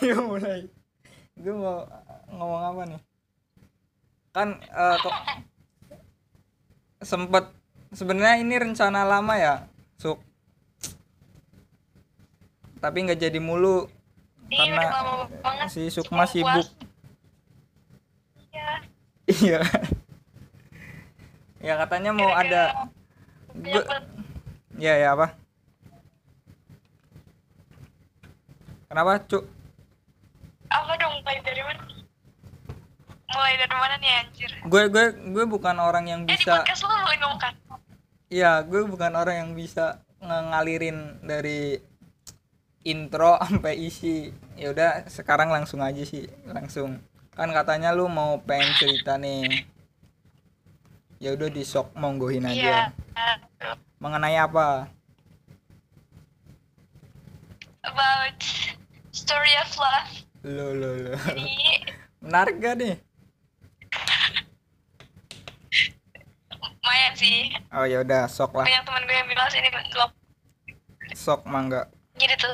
Iya mulai. Gue mau ngomong apa nih? Kan eh, kok sempet sebenarnya ini rencana lama ya, Suk. Tapi nggak jadi mulu Iya, karena si Sukma sibuk. Iya. Iya. ya katanya mau ada per- ya ya apa? Kenapa, Cuk? Apa dong mulai dari mana? Mulai dari mana nih anjir? Gue gue gue bukan orang yang Eh di bisa podcast lo mulai ngomong kan? Iya, gue bukan orang yang bisa ngalirin dari intro sampai isi. Ya udah, sekarang langsung aja sih, langsung. Kan katanya lu mau pengen cerita nih. Ya udah di sok monggohin Iya. aja. Mengenai apa? About story of love. Lo lo lo. Jadi Menarik gak nih? lumayan sih. Oh ya udah, sok lah. Banyak teman gue yang bilang ini belum. Sok mangga. Jadi tuh.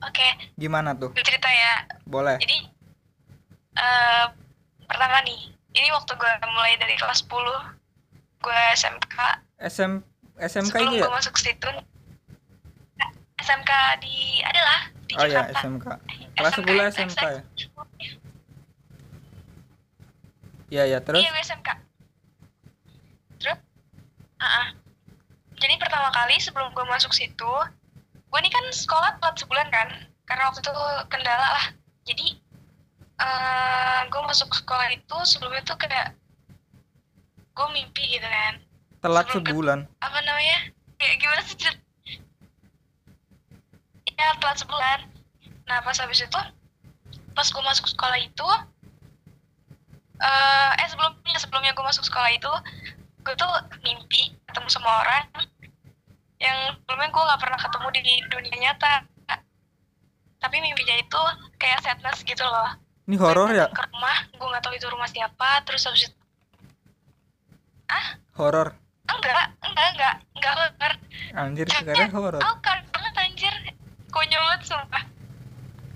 Oke, Gimana tuh? gue cerita ya. Boleh. Jadi eh pertama nih, ini waktu gue mulai dari kelas 10 gue SMK SM SMK sebelum itu ya? gue masuk situ SMK di adalah Oh ya, Jakarta SMK. Kelas 10 SMK ya? Iya ya, terus? iya SMK terus ah jadi pertama kali sebelum gue masuk situ gue ini kan sekolah telat sebulan kan karena waktu itu kendala lah jadi eh gue masuk sekolah itu sebelumnya tuh kayak gue mimpi gitu kan Telat sebelum ke- sebulan. apa namanya kayak gimana sih? Ya telat sebulan nah pas habis itu pas gue masuk sekolah itu eh eh sebelumnya sebelumnya gue masuk sekolah itu gue tuh mimpi ketemu sama orang yang sebelumnya gue nggak pernah ketemu di dunia nyata tapi mimpinya itu kayak sadness gitu loh Ini horor ya? ke rumah gue nggak tahu itu rumah siapa terus habis itu Horor. enggak enggak enggak enggak horor Anjir, sekarang horor. Oh, keren banget anjir. Konyol banget sumpah.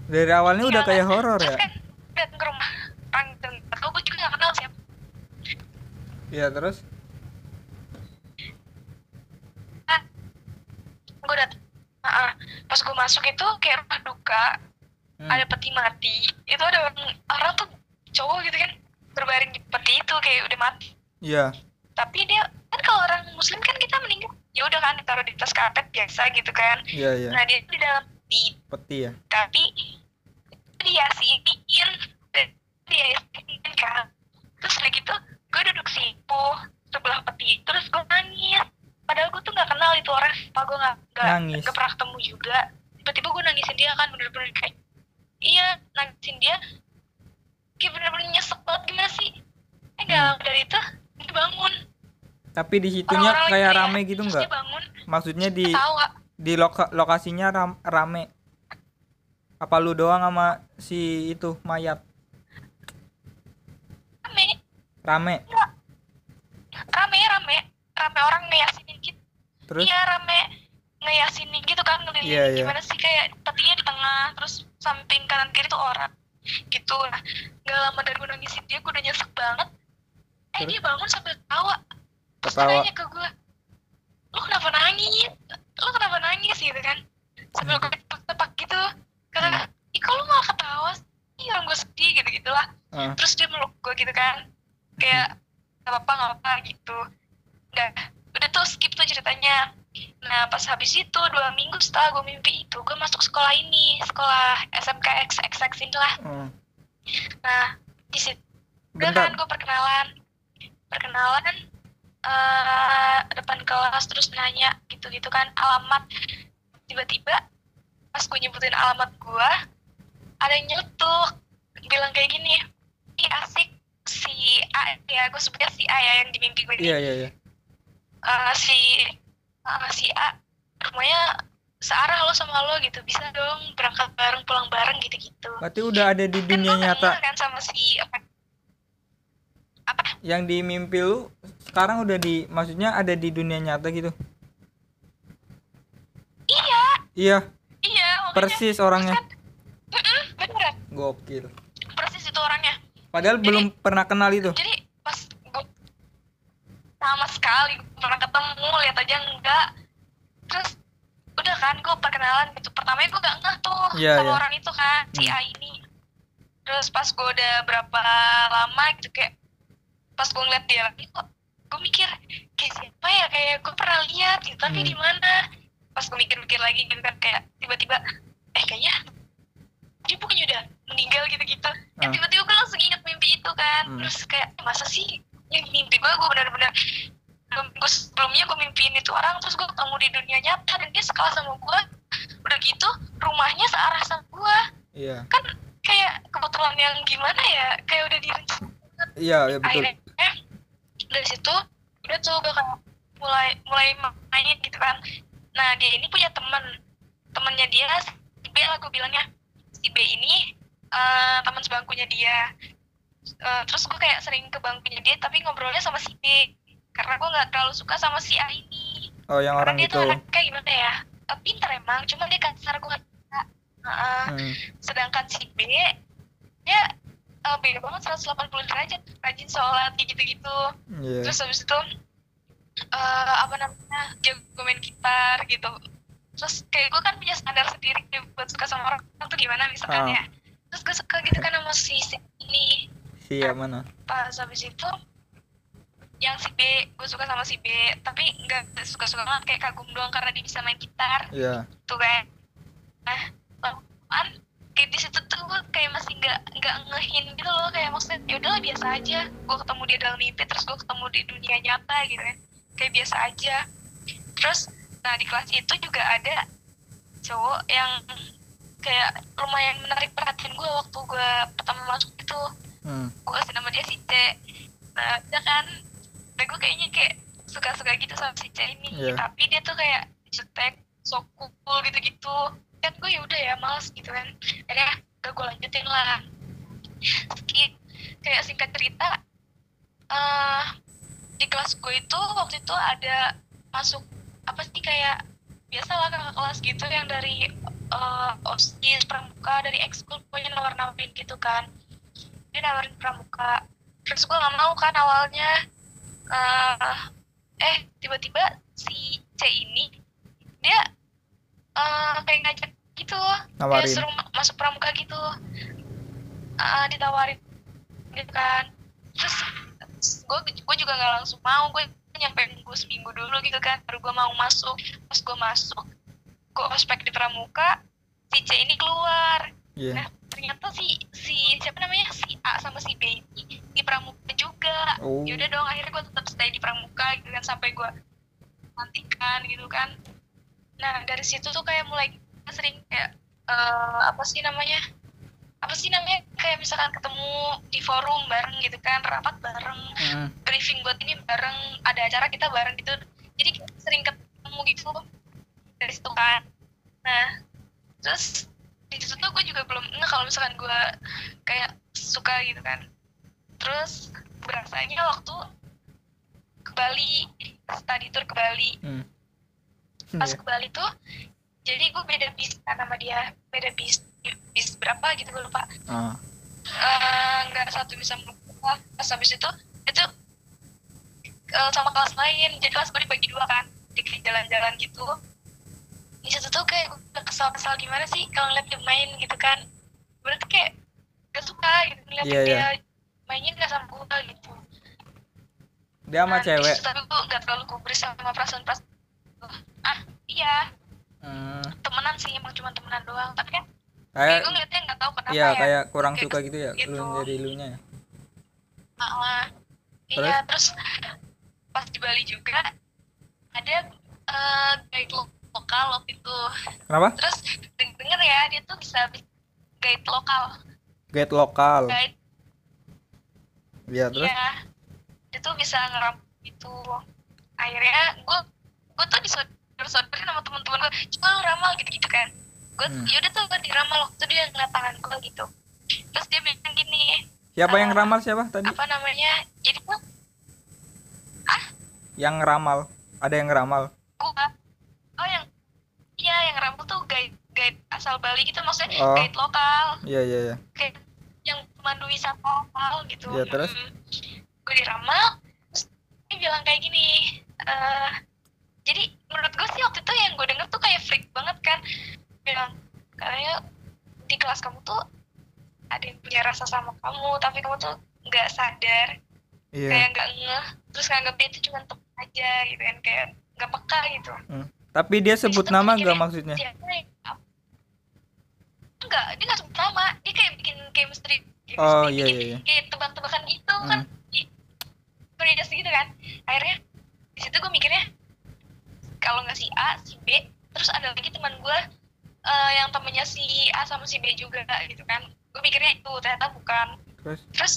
Dari awalnya udah Iya, kayak horor Terus ya? kan datang ke rumah orang tahu gue juga gak kenal siapa. Iya, terus? Gue datang. Ah, ah. pas gue masuk itu kayak rumah duka, Hmm. ada peti mati. Itu ada orang, orang tuh cowok gitu kan berbaring di peti itu kayak udah mati. Iya. Tapi dia kan kalau orang muslim kan kita meninggal ya udah kan ditaruh di tas karpet biasa gitu kan. Iya, iya. Nah dia di dalam peti. Peti ya? tapi dia siniin dia siniin kan. Terus udah gitu gue duduk situ sebelah peti. Terus gue nangis. Padahal gue tuh nggak kenal itu orang siapa gue nggak nggak pernah ketemu juga. Tiba-tiba gue nangisin dia kan bener-bener kayak iya nangisin dia. Kayak bener-bener nyesek banget gimana sih? Eh Hmm. dari itu dia bangun Tapi di situnya Orang-orang kayak lagi rame gitu nggak? Maksudnya di di loka- lokasinya ram- rame. Apa lu doang sama si itu mayat? rame Rame. rame rame rame orang ngeyasinin gitu Terus? Iya rame ngeyasinin gitu kan ngeliling Iya, iya. gimana sih kayak petinya di tengah terus samping kanan kiri tuh orang gitu nah nggak lama dari gue nangisin dia gue udah nyesek banget eh Terus? dia bangun sambil ketawa Ketawa. nanya ke gue lo kenapa nangis? Lo kenapa nangis? Gitu kan. Sambil gue tepak gitu. Karena ih kok lo malah ketawa sih? Orang gue sedih gitu gitulah Ah. terus dia meluk gue gitu kan. Kayak nggak apa-apa nggak apa gitu. Udah udah tuh skip tuh ceritanya. Nah pas habis itu dua minggu setelah gue mimpi itu gue masuk sekolah ini sekolah SMK XXX inilah. Hmm. nah di situ kan gue perkenalan. Perkenalan eh depan kelas terus nanya gitu-gitu kan alamat. Tiba-tiba pas gue nyebutin alamat gue ada yang nyeletuk bilang kayak gini ih asik si A ya gue sebutnya si A ya yang di mimpi gue ini. Iya, iya, iya. Eh, si eh, si A rumahnya searah lo sama lo gitu. Bisa dong berangkat bareng pulang bareng gitu-gitu. Berarti udah ada di kan dunia gue nyata. kan sama si apa apa? Yang di mimpi lu sekarang udah di maksudnya ada di dunia nyata gitu. iya. Iya, iya makanya. Persis orangnya. kan gokil. Persis itu orangnya. Padahal Jadi- belum pernah kenal itu. jadi pas gue sama sekali pernah ketemu lihat aja enggak. Terus udah kan gue perkenalan gitu. Pertamanya gue gak ngeh tuh Iya, sama iya. orang itu kan si Hmm. A ini terus pas gue udah berapa lama gitu kayak pas gue ngeliat dia lagi kok gue mikir kayak siapa ya? Kayak gue pernah lihat gitu tapi Hmm. di mana? Pas gue mikir-mikir lagi gitu kan kayak tiba-tiba eh kayaknya dia bukannya udah meninggal gitu-gitu. Kan Ah. tiba-tiba gue langsung ingat mimpi itu kan. Hmm. terus kayak masa sih yang mimpi gue gue benar-benar gue sebelumnya gue mimpiin itu orang terus gue ketemu di dunia nyata dan dia sekelas sama gue udah gitu rumahnya searah sama gue iya. Kan kayak kebetulan yang gimana ya? Kayak udah direncanakan. Iya iya betul. Akhirnya eh, dari situ udah tuh gue kayak mulai mulai main gitu kan. Nah dia ini punya teman temannya dia si B lah gue bilangnya. Si B ini eh, teman sebangkunya dia. Eh, terus gue kayak sering ke bangkunya dia tapi ngobrolnya sama si B. Karena gue nggak terlalu suka sama si A ini. Oh yang karena orang dia itu tuh anaknya gimana ya? Eh, pinter emang cuma dia kasar gue nggak Heeh. Hmm. sedangkan si B dia eh, beda banget 180 derajat rajin sholat kayak gitu-gitu. Iya. Terus habis itu eh, apa namanya jago main gitar gitu. Terus kayak gue kan punya standar sendiri kayak buat suka sama orang tuh gimana misalkan Ah. ya. Terus gue suka gitu kan sama si ini. Si yang mana? Pas habis itu yang si B gue suka sama si B. Tapi nggak suka-suka banget kayak kagum doang karena dia bisa main gitar. Iya. Tuh kan. Nah kayak di situ tuh gue kayak masih nggak nggak ngehin gitu loh. Kayak maksudnya ya udahlah biasa aja. Gue ketemu dia dalam mimpi terus gue ketemu di dunia nyata gitu kan kayak biasa aja. Terus nah di kelas itu juga ada cowok yang kayak lumayan menarik perhatian gue waktu gue pertama masuk itu. Hmm. gue kasih nama dia si C. Nah dia kan? Nah gue kayaknya kayak suka-suka gitu sama si C ini. Iya. tapi dia tuh kayak cetek so cool gitu-gitu kan gue ya udah ya males gitu kan. Akhirnya gak gue lanjutin lah. Skip. kayak singkat cerita eh di kelas gue itu waktu itu ada masuk apa sih kayak biasa lah kakak kelas gitu yang dari eh, osis pramuka dari ekskul pokoknya nawar-nawarin gitu kan. Dia nawarin pramuka. Terus gue nggak mau kan awalnya eh eh tiba-tiba si C ini dia eh kayak ngajak gitu. Nawarin. suruh ma- masuk pramuka gitu. Ah, ditawarin gitu kan. Terus gue gue juga nggak langsung mau. Gue nyampe nunggu seminggu dulu gitu kan. Baru gue mau masuk. Pas gue masuk gue ospek di pramuka si C ini keluar. Iya. Nah, ternyata si si siapa namanya? Si A sama si B ini di pramuka juga. oh. Yaudah dong, akhirnya gue tetap stay di pramuka gitu kan sampai gue nantikan gitu kan. Nah dari situ tuh kayak mulai sering kayak eh, apa sih namanya? Apa sih namanya? Kayak misalkan ketemu di forum bareng gitu kan, rapat bareng, Hmm. briefing buat ini bareng, ada acara kita bareng gitu. Jadi sering ketemu gitu dari situ kan. Nah, terus di situ tuh gue juga belum nggak kalau misalkan gue kayak suka gitu kan. Terus berasanya waktu ke Bali, study tour ke Bali. Hmm. Pas Iya. ke Bali tuh, jadi gue beda bis kan sama dia, beda bis, bis berapa gitu gue lupa. Ah. Eh, nggak satu bisa merubah pas habis itu itu eh, sama kelas lain. Jadi kelas gue dibagi dua kan. Di jalan-jalan gitu. Di situ tuh kayak gue kesal-kesal gimana sih kalau ngeliat dia main? gitu kan. Berarti kayak gak suka gitu ngeliat Iya, dia iya. mainnya gak sama gue gitu. Dia sama Nah, cewek? tapi gue gak terlalu gubris sama perasaan-perasaan ah iya hmm. temenan sih emang cuma temenan doang tapi kan kayak gue ngeliatnya gak tahu kenapa iya ya. kayak kurang Kayak suka gitu ya gitu. lu dari lu nya Ah, iya terus? pas di Bali juga ada eh, guide lo- lokal waktu itu. Kenapa? Terus deng- denger ya dia tuh bisa bi- guide lokal. Guide lokal? Guide. Iya terus? Ya dia tuh bisa ngeram itu akhirnya gue gue tuh disodor-sodorin sama teman-teman gue coba lu ramal gitu-gitu kan. Gue Hmm. yaudah tuh gue diramal waktu dia ngeliat tangan gue gitu. Terus dia bilang gini siapa yang Ah, ramal siapa tadi? apa namanya jadi tuh yang ramal ada yang ramal. Gua oh yang iya yang rambut tuh guide guide asal Bali gitu maksudnya Oh. guide lokal. Iya iya iya. Kayak yang pemandu wisata lokal gitu. Iya, terus? gue diramal terus dia bilang kayak gini eh jadi menurut gue sih waktu itu yang gue denger tuh kayak freak banget kan. Bilang katanya di kelas kamu tuh ada yang punya rasa sama kamu tapi kamu tuh nggak sadar iya. kayak nggak ngeh. Terus nganggap dia tuh cuma temen aja gitu kan kayak nggak peka gitu. Tapi dia sebut Di situ nama nggak maksudnya? yang enggak dia nggak sebut nama. Dia kayak bikin chemistry, chemistry oh iya bikin iya iya kayak tebak-tebakan gitu kan. Hmm. Curious gitu kan. Akhirnya di situ gue mikirnya kalau nggak si A si B terus ada lagi teman gue eh, yang temennya si A sama si B juga gitu kan. Gue mikirnya itu ternyata bukan. Terus? Terus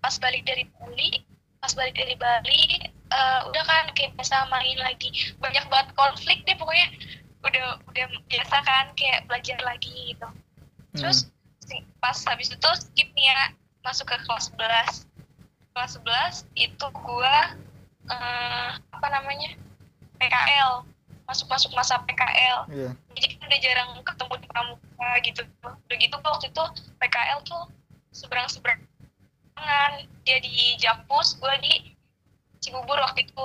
pas balik dari Bali pas balik dari Bali eh, udah kan kayak biasa main lagi. Banyak banget konflik deh pokoknya. Udah udah biasa kan kayak belajar lagi gitu. Terus si- pas habis itu skip nih ya masuk ke kelas 11 kelas 11 itu gua eh, apa namanya PKL masuk masuk masa PKL iya. Jadi kan udah jarang ketemu di pramuka gitu. Udah gitu waktu itu PKL tuh seberang seberangan dia di Jakpus gua di Cibubur waktu itu.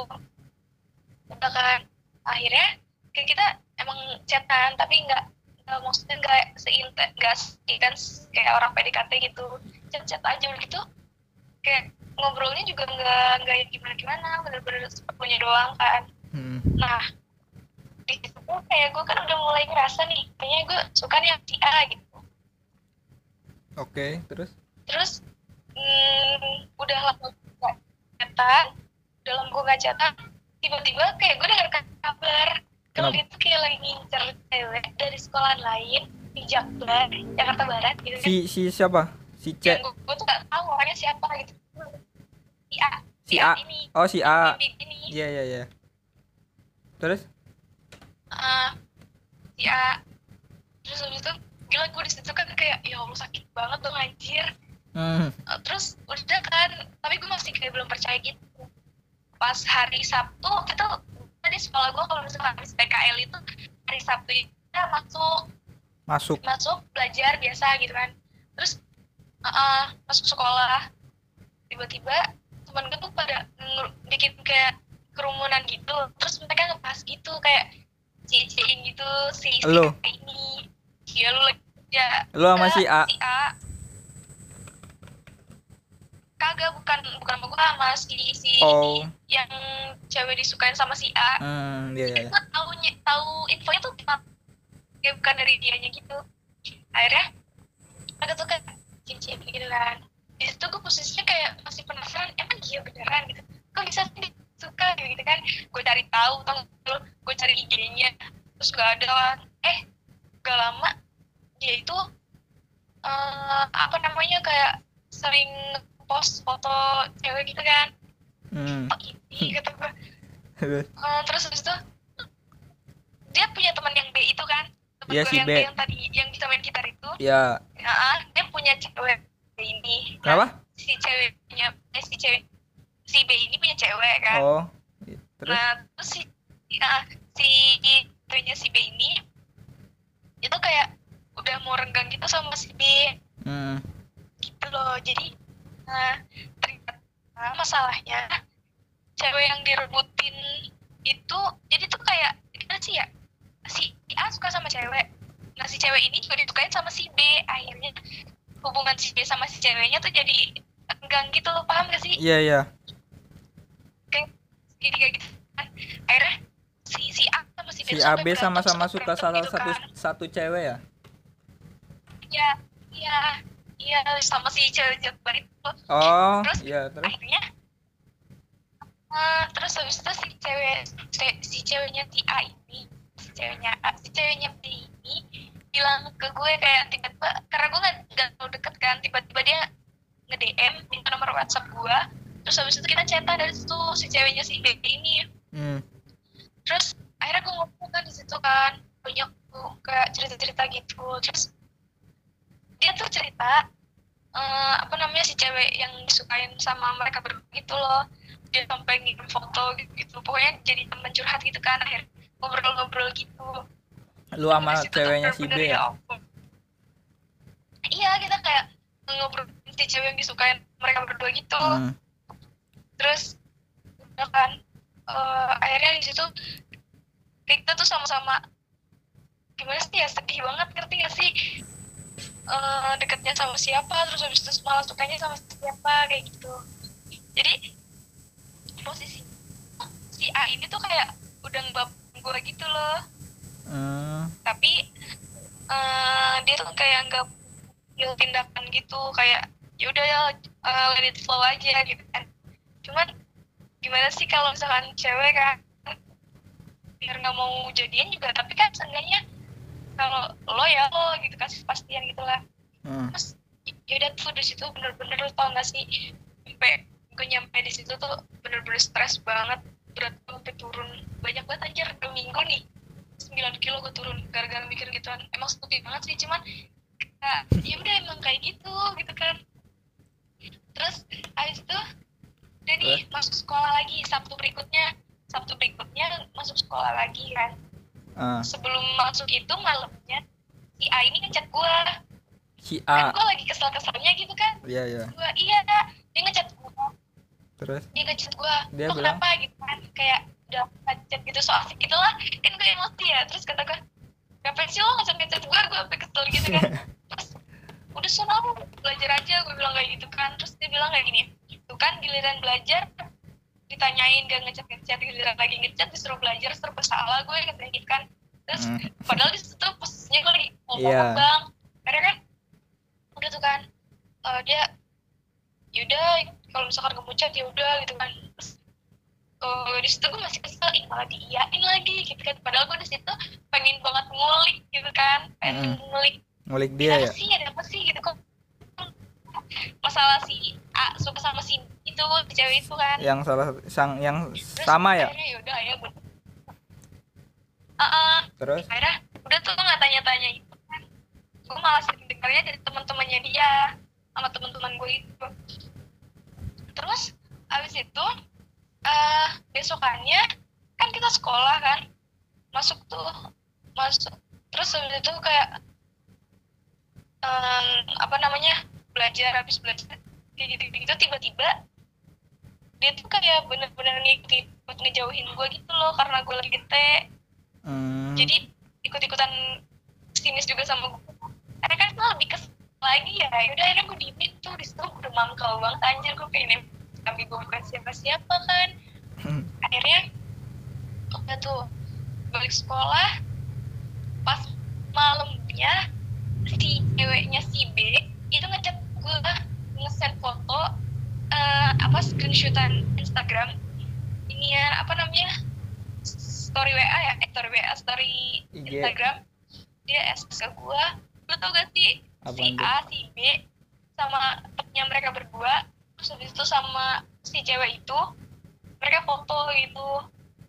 Udah kan. Akhirnya kayak kita emang chatan tapi nggak maksudnya nggak seintens nggak seintens kayak orang PDKT gitu. Chat chat aja udah gitu. Kayak ngobrolnya juga nggak nggak yang gimana gimana bener-bener sepunya doang kan Hmm. Nah, di situ kayak gue kan udah mulai ngerasa nih, kayaknya gue suka nih yang si A gitu. oke terus? Terus, hmm, udah lama gue gak chatan, udah lama gue gak chatan, tiba-tiba kayak gue denger kabar, kalau dia tuh kayak lagi ngincer cewek dari sekolah lain di Jakbar, Jakarta Barat gitu kan. si si siapa? Si C Yang gue, gue tuh gak tahu orangnya siapa gitu. Si A, si A. Ini, oh si A. Si iya iya iya terus? Ah, si A terus habis itu gila gue di situ kan kayak ya Allah sakit banget dong anjir. Hmm. Eh, terus udah kan tapi gue masih kayak belum percaya gitu. Pas hari Sabtu itu tadi sekolah gue kalau misalnya habis PKL itu hari Sabtu kita masuk. Masuk. Masuk belajar biasa gitu kan. Terus uh, uh, masuk sekolah. Tiba-tiba teman gue tuh pada bikin kayak kerumunan gitu terus mereka ngebahas gitu kayak ciin gitu si si? A ini. Ya lu lagi ya lu sama si A? si A. Kagak bukan bukan sama gue sama si si Oh. ini yang cewek disukain sama si A. Hmm iya iya iya. gue tahu tahu infonya tuh cuma kayak bukan dari dianya gitu. Akhirnya ada tuh kayak cincin gitu kan. Di situ gue posisinya kayak masih penasaran emang iya beneran? Gitu. Kok bisa sih? dia suka gitu, kan. Gue cari tahu lu gue cari IG-nya. Terus gak ada kan. Eh gak lama dia itu eh apa namanya kayak sering post foto cewek gitu kan. Hmm. Oh ini kata gue terus Eh, terus habis itu dia punya teman yang B itu kan. Teman Iya, gue si yang B. yang tadi yang bisa main gitar itu. Ya ya, dia punya cewek B ini. Kenapa? Si ceweknya eh, si cewek si B ini punya cewek kan? Oh terus? Nah terus si nah, si ceweknya si B ini itu kayak udah mau renggang gitu sama si B. Hmm. Gitu loh jadi nah ternyata masalahnya cewek yang direbutin itu jadi tuh kayak gimana sih ya si A suka sama cewek nah si cewek ini juga disukain sama si B akhirnya hubungan si B sama si ceweknya tuh jadi enggang gitu loh paham gak sih? Iya iya. kayak jadi kayak gitu kan akhirnya si si A sama si B si tuh A sampai B berantem, sama-sama suka salah gitu satu kan. satu cewek ya iya iya iya sama si cewek jakbar itu oh Terus? iya terus akhirnya eh, terus habis itu si cewek ce- si ceweknya si A ini si ceweknya A si ceweknya B ini bilang ke gue kayak tiba-tiba karena gue nggak nggak deket kan tiba-tiba dia nge DM minta nomor WhatsApp gue terus habis itu kita chatan dari situ si ceweknya si B ini hmm. Terus akhirnya gue ngobrol kan di situ kan banyak tuh kayak cerita-cerita gitu. Terus dia tuh cerita eh, apa namanya si cewek yang disukain sama mereka berdua gitu loh. Dia sampai ngirim foto gitu, gitu pokoknya jadi teman curhat gitu kan akhirnya ngobrol-ngobrol gitu. Lu sama ceweknya si B ya ampun. iya kita kayak ngobrol si cewek yang disukain mereka berdua gitu. Hmm. Terus udah kan eh, akhirnya di situ kita tuh sama-sama gimana sih ya sedih banget ngerti gak sih? Eh, deketnya sama siapa terus habis itu malah sukanya sama siapa kayak gitu. Jadi posisi si A ini tuh kayak udah ngebab gue gitu loh. Hmm. tapi eh, dia tuh kayak nggak tindakan gitu kayak ya udah ya eh, let it flow aja gitu kan cuman gimana sih kalau misalkan cewek kan biar nggak mau jadian juga tapi kan seenggaknya kalau lo ya lo gitu kasih kepastian gitu lah. Hmm. terus yaudah tuh di situ bener-bener lo tau gak sih sampai gue nyampe di situ tuh bener-bener stres banget berat gue sampai turun. Banyak banget anjir dua minggu nih 9 kilo gue turun gara-gara mikir gituan emang stupid banget sih cuman ya, ya udah emang kayak gitu gitu kan. Terus abis itu udah nih masuk sekolah lagi. Sabtu berikutnya sabtu berikutnya masuk sekolah lagi kan? Ah, sebelum masuk itu malamnya si A ini ngechat gue si A. Kan gue lagi kesel-keselnya gitu kan? Iya iya. Gue iya dia ngechat gue terus? Dia ngechat gue Dia lo bilang? kenapa? gitu kan. Kayak udah ngechat gitu. So asik gitu lah. Kan gue emosi ya. Terus kata gue ngapain sih lo ngechat ngechat gue gue sampai kesel gitu kan. Terus udah sana belajar aja gue bilang kayak gitu kan terus dia bilang kayak gini tuh kan giliran belajar ditanyain gak ngechat ngechat giliran lagi ngechat disuruh belajar serba salah gue katanya gitu kan terus Hmm. padahal di situ posisinya gue lagi Iya. banget bang karena kan udah tuh kan eh, dia yaudah kalau misalkan kamu chat ya udah gitu kan terus eh, di situ gue masih kesel ih malah diiyain lagi gitu kan padahal gue di situ pengen banget ngulik gitu kan pengen Mm. ngulik ngulik dia ada ya? sih? Ada apa sih? Gitu kok masalah si A suka sama si itu si cewek itu kan. Yang salah sang yang Terus sama ya? yaudah ya bener uh terus? Akhirnya udah tuh nggak tanya-tanya itu kan. Gue malah sering dengarnya dari teman-temannya dia sama teman-teman gue itu. Terus abis itu eh besokannya kan kita sekolah kan. Masuk tuh masuk. Terus habis itu kayak em, apa namanya belajar habis belajar kayak gitu gitu. Tiba-tiba dia tuh kayak bener-bener ngikutin buat ngejauhin gue gitu loh karena gue lagi gete. Hmm. jadi ikut-ikutan sinis juga sama gue karena kan gue lebih kesel lagi ya. Yaudah akhirnya gue diemin tuh di situ udah mangkal banget anjir gue pengen tapi gue bukan siapa-siapa kan. Hmm. akhirnya udah tuh balik sekolah pas malamnya si ceweknya si B itu ngechat gue nge-send foto eh, apa screenshotan Instagram. Ini ya apa namanya story WA ya eh, story WA story IG. Instagram. Dia SS ke gue lu tau gak sih Apaan si? A si B sama temennya mereka berdua terus habis itu sama si cewek itu mereka foto gitu.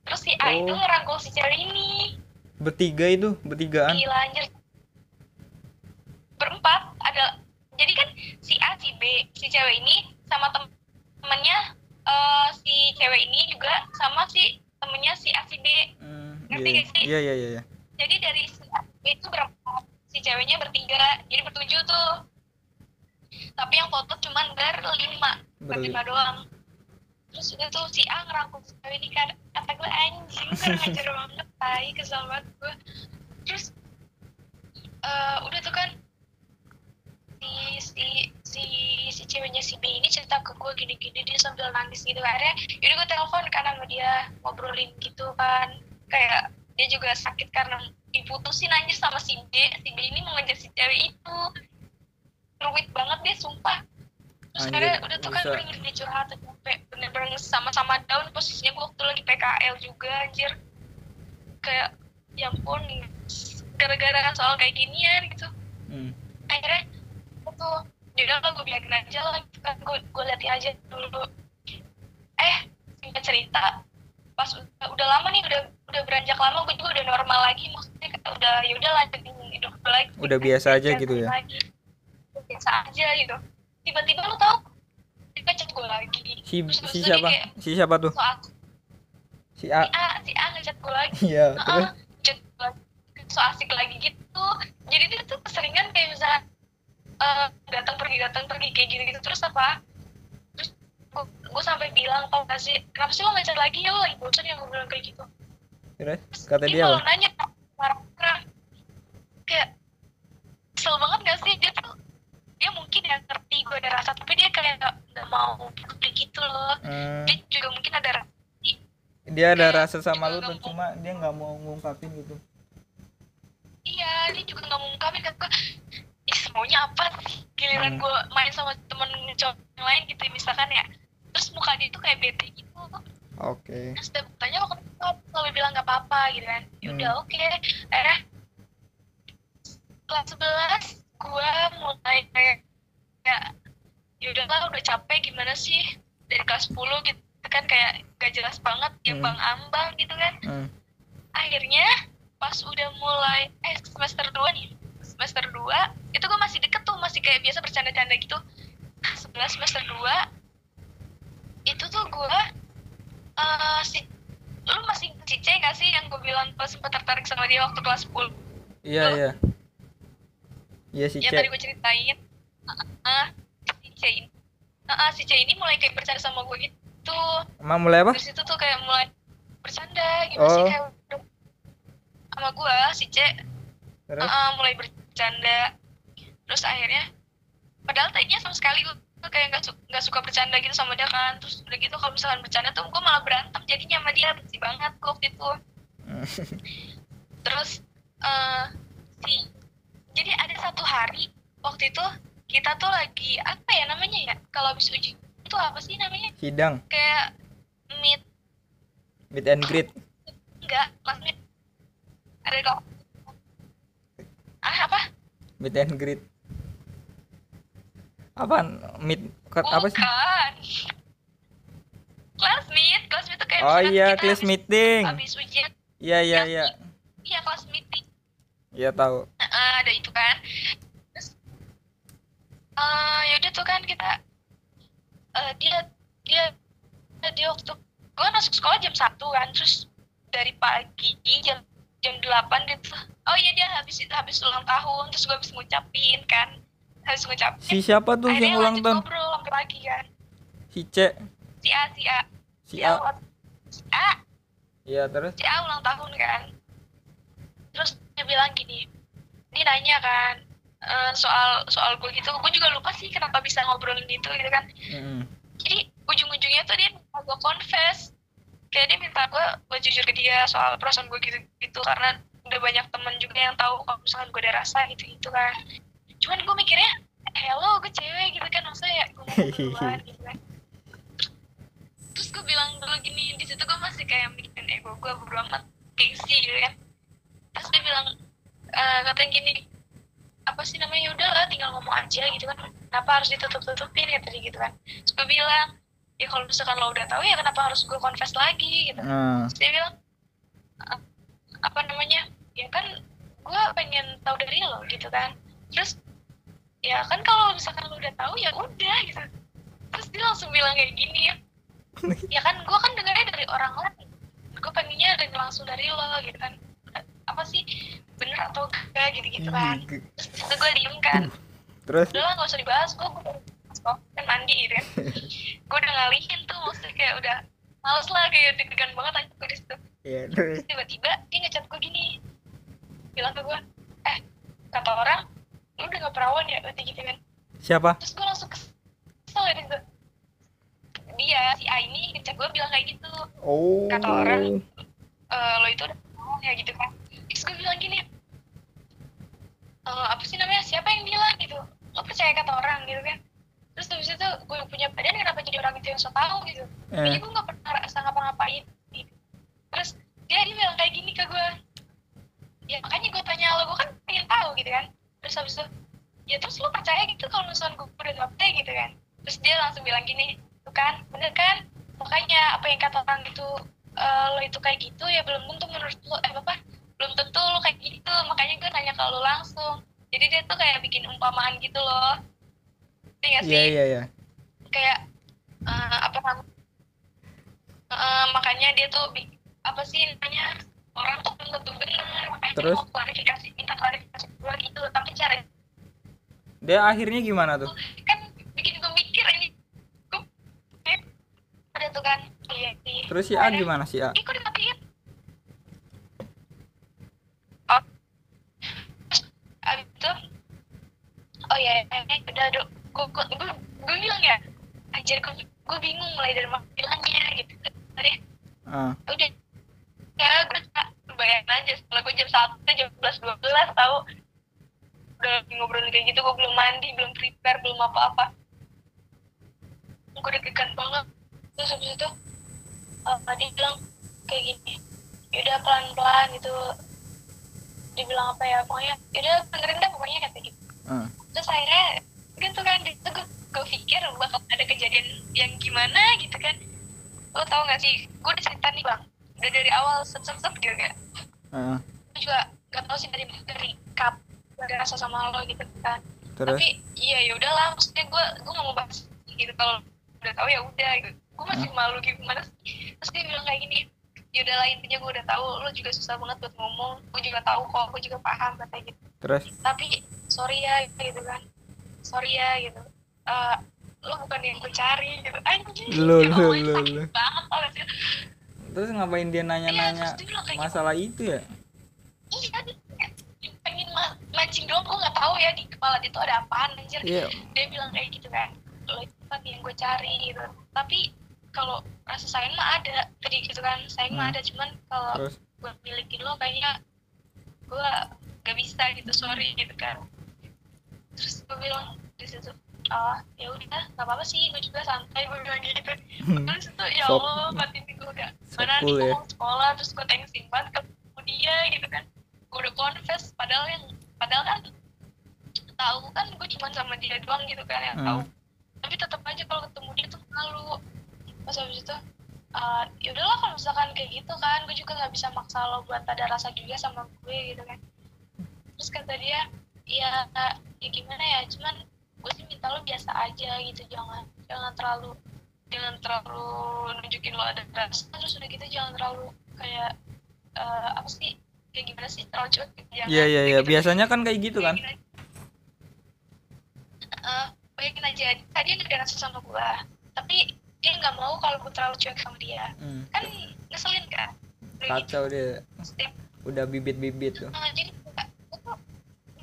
Terus si A itu Oh. ngerangkul si cewek ini. Bertiga itu bertigaan? Gila anjir berempat ada jadi kan si A si B si cewek ini sama tem temennya eh, si cewek ini juga sama si temennya si A si B Hmm, Ngerti iya gak sih? iya iya iya iya. jadi dari si A si B itu berempat si ceweknya bertiga jadi bertujuh tuh tapi yang foto cuma berlima Berli- berlima doang terus udah tuh si A ngerangkul si cewek ini kan kata gue anjing kurang ajar banget tai kesel banget gue terus si B ini cerita ke gue gini-gini dia sambil nangis gitu. Akhirnya yaudah gue telepon kan sama dia ngobrolin gitu kan. Kayak dia juga sakit karena diputusin anjir sama si B. Si B ini mau ngejar si cewek itu. Rumit banget deh sumpah. Terus akhirnya udah tuh kan dia curhat sampai bener-bener sama-sama down posisinya. Gue waktu lagi PKL juga anjir. Kayak ya ampun gara-gara soal kayak ginian gitu. Hmm. akhirnya tuh yaudah lah gue biarin aja lah gitu kan. Gue gue liatin aja dulu. Eh singkat cerita pas udah, udah lama nih udah udah beranjak lama gue juga udah normal lagi. Maksudnya kayak udah yaudah lanjutin hidup gue lagi. Udah biasa aja gitu ya? lagi. biasa aja gitu. Tiba-tiba lu tau dia ngechat gue lagi. Si Terus si dia siapa? kayak, si siapa tuh? si A. Si A si A ngechat gue lagi. Iya terus chat gue lagi. so asik lagi gitu. Jadi dia tuh keseringan kayak misalnya eh, datang pergi datang pergi kayak gitu gitu. Terus apa? Terus gue sampai bilang tau gak sih kenapa sih lo ngajar lagi? Ya lo lagi bosan ya gue bilang kayak gitu. Terus kata dia kalau apa? nanya marah-marah kayak kesel banget gak sih? Dia tuh dia mungkin yang ngerti gue ada rasa tapi dia kayak gak, nggak mau kayak gitu loh. Hmm, dia juga mungkin ada rasa dia ada kayak rasa sama lu juga tuh cuma dia nggak mau ngungkapin gitu. Iya dia juga nggak mau ngungkapin kan ih maunya apa sih? Giliran Hmm. gue main sama temen cowok yang lain gitu misalkan ya. Terus muka dia tuh kayak bete gitu. Oke. Terus dia tanya lo kenapa selalu bilang nggak apa-apa? Gitu kan. Ya udah Hmm. oke. Akhirnya kelas 11 gue mulai kayak ya ya udahlah udah capek gimana sih? Dari kelas 10 gitu kan kayak gak jelas banget ya Hmm. bang ambang gitu kan. Hmm, akhirnya pas udah mulai eh semester 2 nih semester 2 itu gue masih deket tuh masih kayak biasa bercanda-canda gitu. Nah sebelah semester 2 itu tuh gue eh si lu masih cice gak sih yang gue bilang gue sempat tertarik sama dia waktu kelas 10 iya iya. Iya si yang C tadi gue ceritain. Ah si C ini. Ah, si C ini mulai kayak bercanda sama gue gitu. Emang mulai apa? Dari situ tuh kayak mulai bercanda sih Oh. kayak udah sama gue si C terus? Uh, mulai bercanda terus akhirnya padahal tadinya sama sekali gue kayak nggak su- nggak suka bercanda gitu sama dia kan. Terus udah gitu kalau misalkan bercanda tuh gue malah berantem jadinya sama dia benci banget gue waktu itu. Terus eh si jadi ada satu hari waktu itu kita tuh lagi apa ya namanya ya kalau habis uji itu apa sih namanya? Sidang. Kayak meet meet and greet. Enggak kelas meet ada kok ah apa? Meet and greet. Apaan? Meet ke- apa sih. Kelas meet, kelas meet tuh kayak oh iya kita class habis- meeting. Habis ujian, iya iya kelas iya. Iya, kelas meeting. iya tahu. Nah, ada itu kan. Terus eh yaudah tuh kan kita eh dia dia dia waktu gue masuk sekolah jam satu kan. Terus dari pagi jam jam delapan gitu oh iya dia habis habis ulang tahun terus gue habis ngucapin kan. Habis ngucapin si siapa tuh akhirnya yang ulang tahun? ngobrol sampai pagi kan. Si C. Si A si A. Si Ya, A. Si A. Iya terus? Si A ulang tahun kan. Terus dia bilang gini dia nanya kan eh, soal soal gue gitu. Gue juga lupa sih kenapa bisa ngobrolin itu gitu kan. Mm-mm. jadi ujung-ujungnya tuh dia gue confess kayak dia minta gue gue jujur ke dia soal perasaan gue gitu gitu. Karena udah banyak temen juga yang tahu kalau misalkan gue ada rasa gitu gitu kan. Cuman gue mikirnya hello gue cewek gitu kan. Maksudnya ya gue mau duluan gitu kan. Terus gue bilang dulu gini di situ gue masih kayak mikirin ego gue berdua amat gengsi gitu kan. Terus dia bilang eh katanya gini apa sih namanya? Udah lah tinggal ngomong aja gitu kan. Kenapa harus ditutup tutupin kata dia gitu kan. Terus gue bilang ya kalau misalkan lo udah tahu ya kenapa harus gue confess lagi gitu. Nah, terus dia bilang "A- apa namanya ya kan gue pengen tahu dari lo gitu kan. Terus ya kan kalau misalkan lo udah tahu ya udah gitu. Terus dia langsung bilang kayak gini ya. Ya kan gue kan dengarnya dari orang lain. Gue pengennya denger langsung dari lo gitu kan. Apa sih bener atau enggak gitu gitu kan. terus itu gue diem kan. Terus? Udah lah nggak usah dibahas gue kok kan mandi gitu kan gue udah ngalihin tuh maksudnya kayak udah males lah kayak deg-degan banget aja gue di situ. Ya terus tiba-tiba dia ngechat gue gini bilang ke gue eh kata orang lu udah gak perawan ya? Berarti gitu kan siapa? Terus gue langsung kesel ya gitu. Dia si A ini ngechat gue bilang kayak gitu. Oh. Kata orang. eh lo itu udah perawan ya? Gitu kan. Terus gue bilang gini "Eh, apa sih namanya? Siapa yang bilang? Gitu. Lo percaya kata orang? Gitu kan terus habis itu gue punya badan kenapa jadi orang itu yang so tau gitu? Eh, tapi gue gak pernah rasa ngapa-ngapain. Gitu. terus dia dia bilang kayak gini ke gue. Ya makanya gue tanya lo gue kan pengen tahu gitu kan. Terus habis itu ya terus lo percaya gitu kalau misalnya gue udah gapte gitu kan. Terus dia langsung bilang gini tuh kan bener kan? Makanya apa yang kata orang itu eh, lo itu kayak gitu ya belum tentu menurut lo eh apa belum tentu lo kayak gitu. Makanya gue nanya ke lo langsung. Jadi dia tuh kayak bikin umpamaan gitu loh Nggak sih? iya iya. Iya kayak eh, apa namanya? Eh, makanya dia tuh apa sih namanya? Orang tuh belum tentu benar makanya Terus? mau klarifikasi minta klarifikasi gue gitu. Tapi cara dia akhirnya gimana tuh? Kan bikin gue mikir ini gue ada tuh kan iya sih. Terus si A gimana si A? Kok dimatiin? Oh. Abis itu, oh ya, eh, udah, udah, gue, gue, gue, bilang ya, anjir, gue, gue bingung mulai dari mana bilangnya, gitu. Tadi, ah. Udah, ya, gue bayangin aja, setelah gue jam satu, jam sebelas, dua belas, tau, udah lagi ngobrolin kayak gitu, gue belum mandi, belum prepare, belum apa-apa. Gue deg-degan banget. Terus habis itu, uh, dia bilang kayak gini yaudah pelan-pelan gitu. Dibilang apa ya pokoknya yaudah dengerin deh pokoknya kata gitu ah. Terus akhirnya gitu kan itu gue, gue pikir bakal ada kejadian yang gimana gitu kan. Lo tau gak sih? Gue udah cerita nih bang. Udah dari awal set set set gitu kan ah gue juga gak tau sih dari dari kap ada rasa sama lo gitu kan. Terus? Tapi iya ya udahlah. Maksudnya gue gue gak mau bahas gitu. Kalau udah tahu ya udah gitu. Gue masih malu gimana sih? Terus dia bilang kayak gini ya udahlah intinya gue udah tahu lo juga susah banget buat ngomong. Gue juga tahu kok gue juga paham katanya gitu. Terus? Tapi sorry ya gitu kan sorry ya gitu. Eh, lo bukan yang gue cari gitu. Anjing Lo, ya lo, lo, sakit lo. terus ngapain dia Iya, nanya-nanya bilang kayak gitu. masalah itu ya? Iya dia pengen ma- mancing doang gue nggak tahu ya di kepala dia tuh ada apaan anjir. Iya. Dia bilang kayak gitu kan lo itu kan yang gue cari gitu. Tapi kalau rasa sayang mah ada tadi gitu kan. Sayang mah Hmm. ada cuman kalau gue milikin lo kayaknya gue gak bisa gitu sorry gitu kan terus gue bilang di situ oh ya udah nggak apa apa sih gue juga santai gue bilang gitu. Terus itu ya allah batin gue udah mana nih ya. sekolah terus gue thanksin banget ketemu dia gitu kan. Gue udah confess padahal yang padahal kan tahu kan gue cuma sama dia doang gitu kan yang Hmm. tahu tapi tetap aja kalau ketemu dia tuh malu. Pas habis itu uh, ya udahlah kalau misalkan kayak gitu kan gue juga nggak bisa maksa lo buat ada rasa juga sama gue gitu kan. Terus kata dia ya ya gimana ya cuman gue sih minta lo biasa aja gitu jangan jangan terlalu jangan terlalu nunjukin lo ada rasa terus udah gitu jangan terlalu kayak eh, apa sih kayak gimana sih terlalu cuek gitu jangan iya iya iya gitu. biasanya kan kayak gitu kan. Eh, bayangin aja tadi ada rasa sama gue tapi dia nggak mau kalau gue terlalu cuek sama dia hmm. kan ngeselin kan Udah gitu. kacau dia Setiap udah bibit-bibit tuh jadi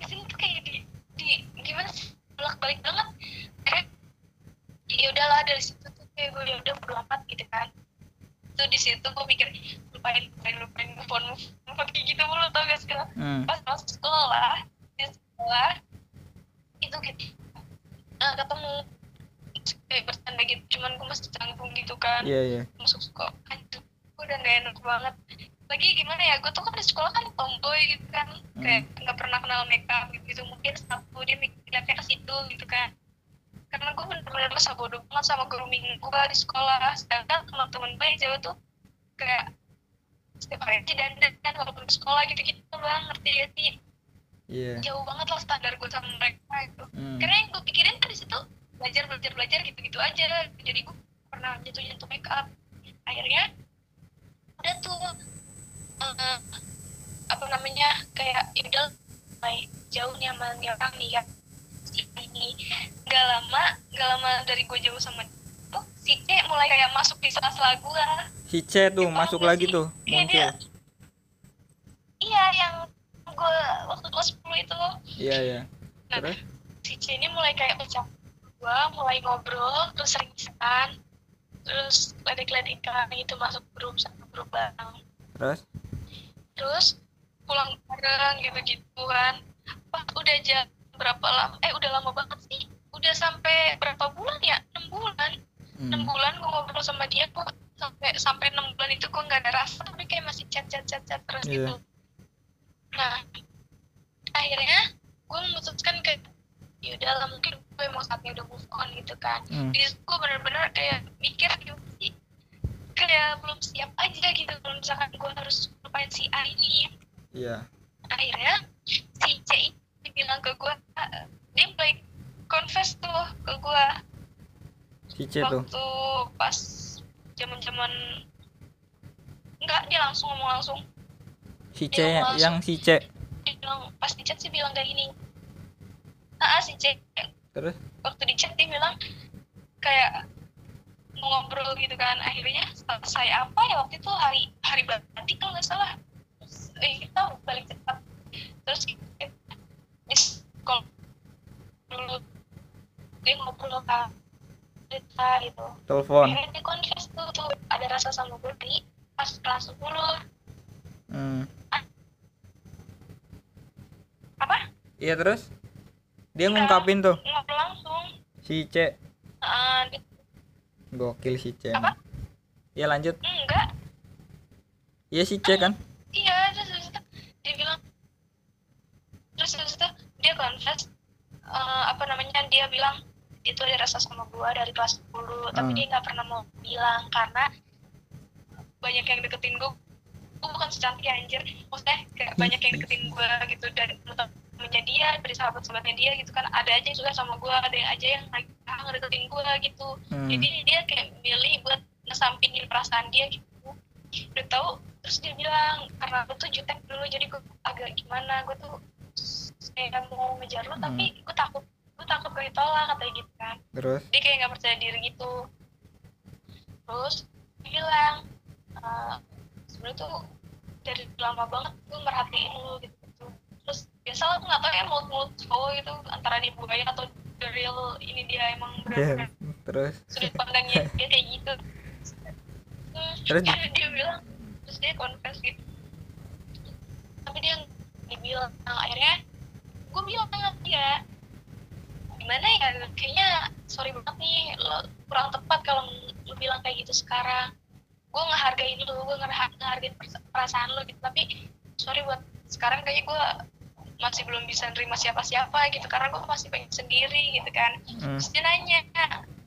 sini tuh kayak di, di gimana sih? Bolak balik banget. Kayak ya udahlah dari situ tuh kayak gue ya udah bodo amat gitu kan. Tuh di situ gue mikir lupain lupain lupain move on move on, kayak gitu mulu tau gak sih hmm. pas masuk sekolah di sekolah itu gitu nah, ketemu kayak bercanda gitu. Cuman gue masih canggung gitu kan. Iya iya. Masuk sekolah anjir gue udah gak enak banget lagi gimana ya gue tuh kan di sekolah kan tomboy gitu kan. Kayak nggak pernah kenal makeup gitu, gitu mungkin satu dia mikirnya ke situ gitu kan. Karena gue bener-bener masa bodoh banget sama grooming gue di sekolah. Sedangkan teman-teman gue yang cewek tuh kayak setiap hari dandan kan walaupun di sekolah gitu-gitu bang ngerti ya sih? Iya. Jauh banget lah standar gue sama mereka itu. Hmm. karena yang gue pikirin kan di situ belajar belajar belajar gitu gitu aja. Jadi gue pernah jatuh jatuh make up akhirnya udah tuh eh, apa namanya kayak ya udah mulai jauh nih sama nih orang nih kan si ini. Nggak lama nggak lama dari gue jauh sama tuh si C mulai kayak masuk di sela-sela gue si C tuh Ya, masuk lagi gak sih? tuh Iya, muncul. dia- iya yang gue waktu kelas 10 itu. Iya iya. Nah, terus? si C ini mulai kayak pecah gua mulai ngobrol terus sering kan terus ledek-ledekan gitu masuk grup sama grup bareng. Terus? Terus pulang bareng gitu-gitu kan pas udah jam berapa lama? Eh udah lama banget sih. Udah sampai berapa bulan ya? Enam bulan. Enam hmm. bulan gua ngobrol sama dia kok sampai sampai enam bulan itu gua nggak ada rasa tapi kayak masih chat chat chat chat terus Iya. gitu nah akhirnya gue memutuskan kayak yaudah lah mungkin gue emang saatnya udah move on gitu kan. Hmm. di situ gue bener-bener kayak mikir gitu sih kayak belum siap aja gitu kalau misalkan gue harus lupain si A ini iya. Akhirnya si C ini bilang ke gue dia mulai confess tuh ke gue si C tuh? Waktu pas zaman zaman enggak dia langsung ngomong langsung. Si C langsung- yang si C? Dia bilang pas di chat sih bilang kayak gini. Ah si C. Terus? Waktu di chat dia bilang kayak ngobrol gitu kan. Akhirnya selesai apa ya? Waktu itu hari hari batik kalau nggak salah eh, kita balik cepat. Terus kita call dulu dia ngobrol kan cerita gitu. Telepon. Akhirnya dia confess tuh, tuh ada rasa sama gue di pas kelas 10 hmm. apa? Iya terus? Dia ngungkapin tuh? ngobrol langsung. Si C. Eh, dia, gokil si C. Apa? ya lanjut. Enggak. Iya si C kan iya terus habis itu dia bilang terus habis itu dia confess eh, apa namanya dia bilang dia tuh ada rasa sama gua dari kelas 10 tapi Hmm. dia nggak pernah mau bilang karena banyak yang deketin gua. Gua bukan secantik anjir. Maksudnya kayak banyak yang deketin gua gitu dan temennya dia dari sahabat-sahabatnya dia gitu kan. Ada aja yang suka sama gua ada yang aja yang ngedeketin gua gitu. Hmm. jadi dia kayak milih buat ngesampingin perasaan dia gitu. Udah tahu terus dia bilang karena aku tuh jutek dulu jadi gue agak gimana gue tuh kayak mau ngejar lu Hmm. tapi gue takut gue takut gue ditolak katanya gitu kan. Terus? Dia kayak nggak percaya diri gitu. Terus dia bilang "Eh, sebenarnya tuh dari lama banget gue merhatiin lu gitu, gitu. terus biasa lah gue nggak tahu ya mulut mulut cowok gitu antara dia buaya atau the real ini dia emang benar-benar terus? sudut pandangnya dia kayak gitu. Terus terus? dia, bilang dia confess gitu. Tapi dia dibilang akhirnya gue bilang sama dia gimana ya? Kayaknya sorry banget nih lo kurang tepat kalau lo bilang kayak gitu sekarang. Gue ngehargain lo gue ngeha- ngehargain perasaan lo gitu. Tapi sorry buat sekarang kayaknya gue masih belum bisa nerima siapa-siapa gitu karena gue masih pengen sendiri gitu kan. Hmm. terus dia nanya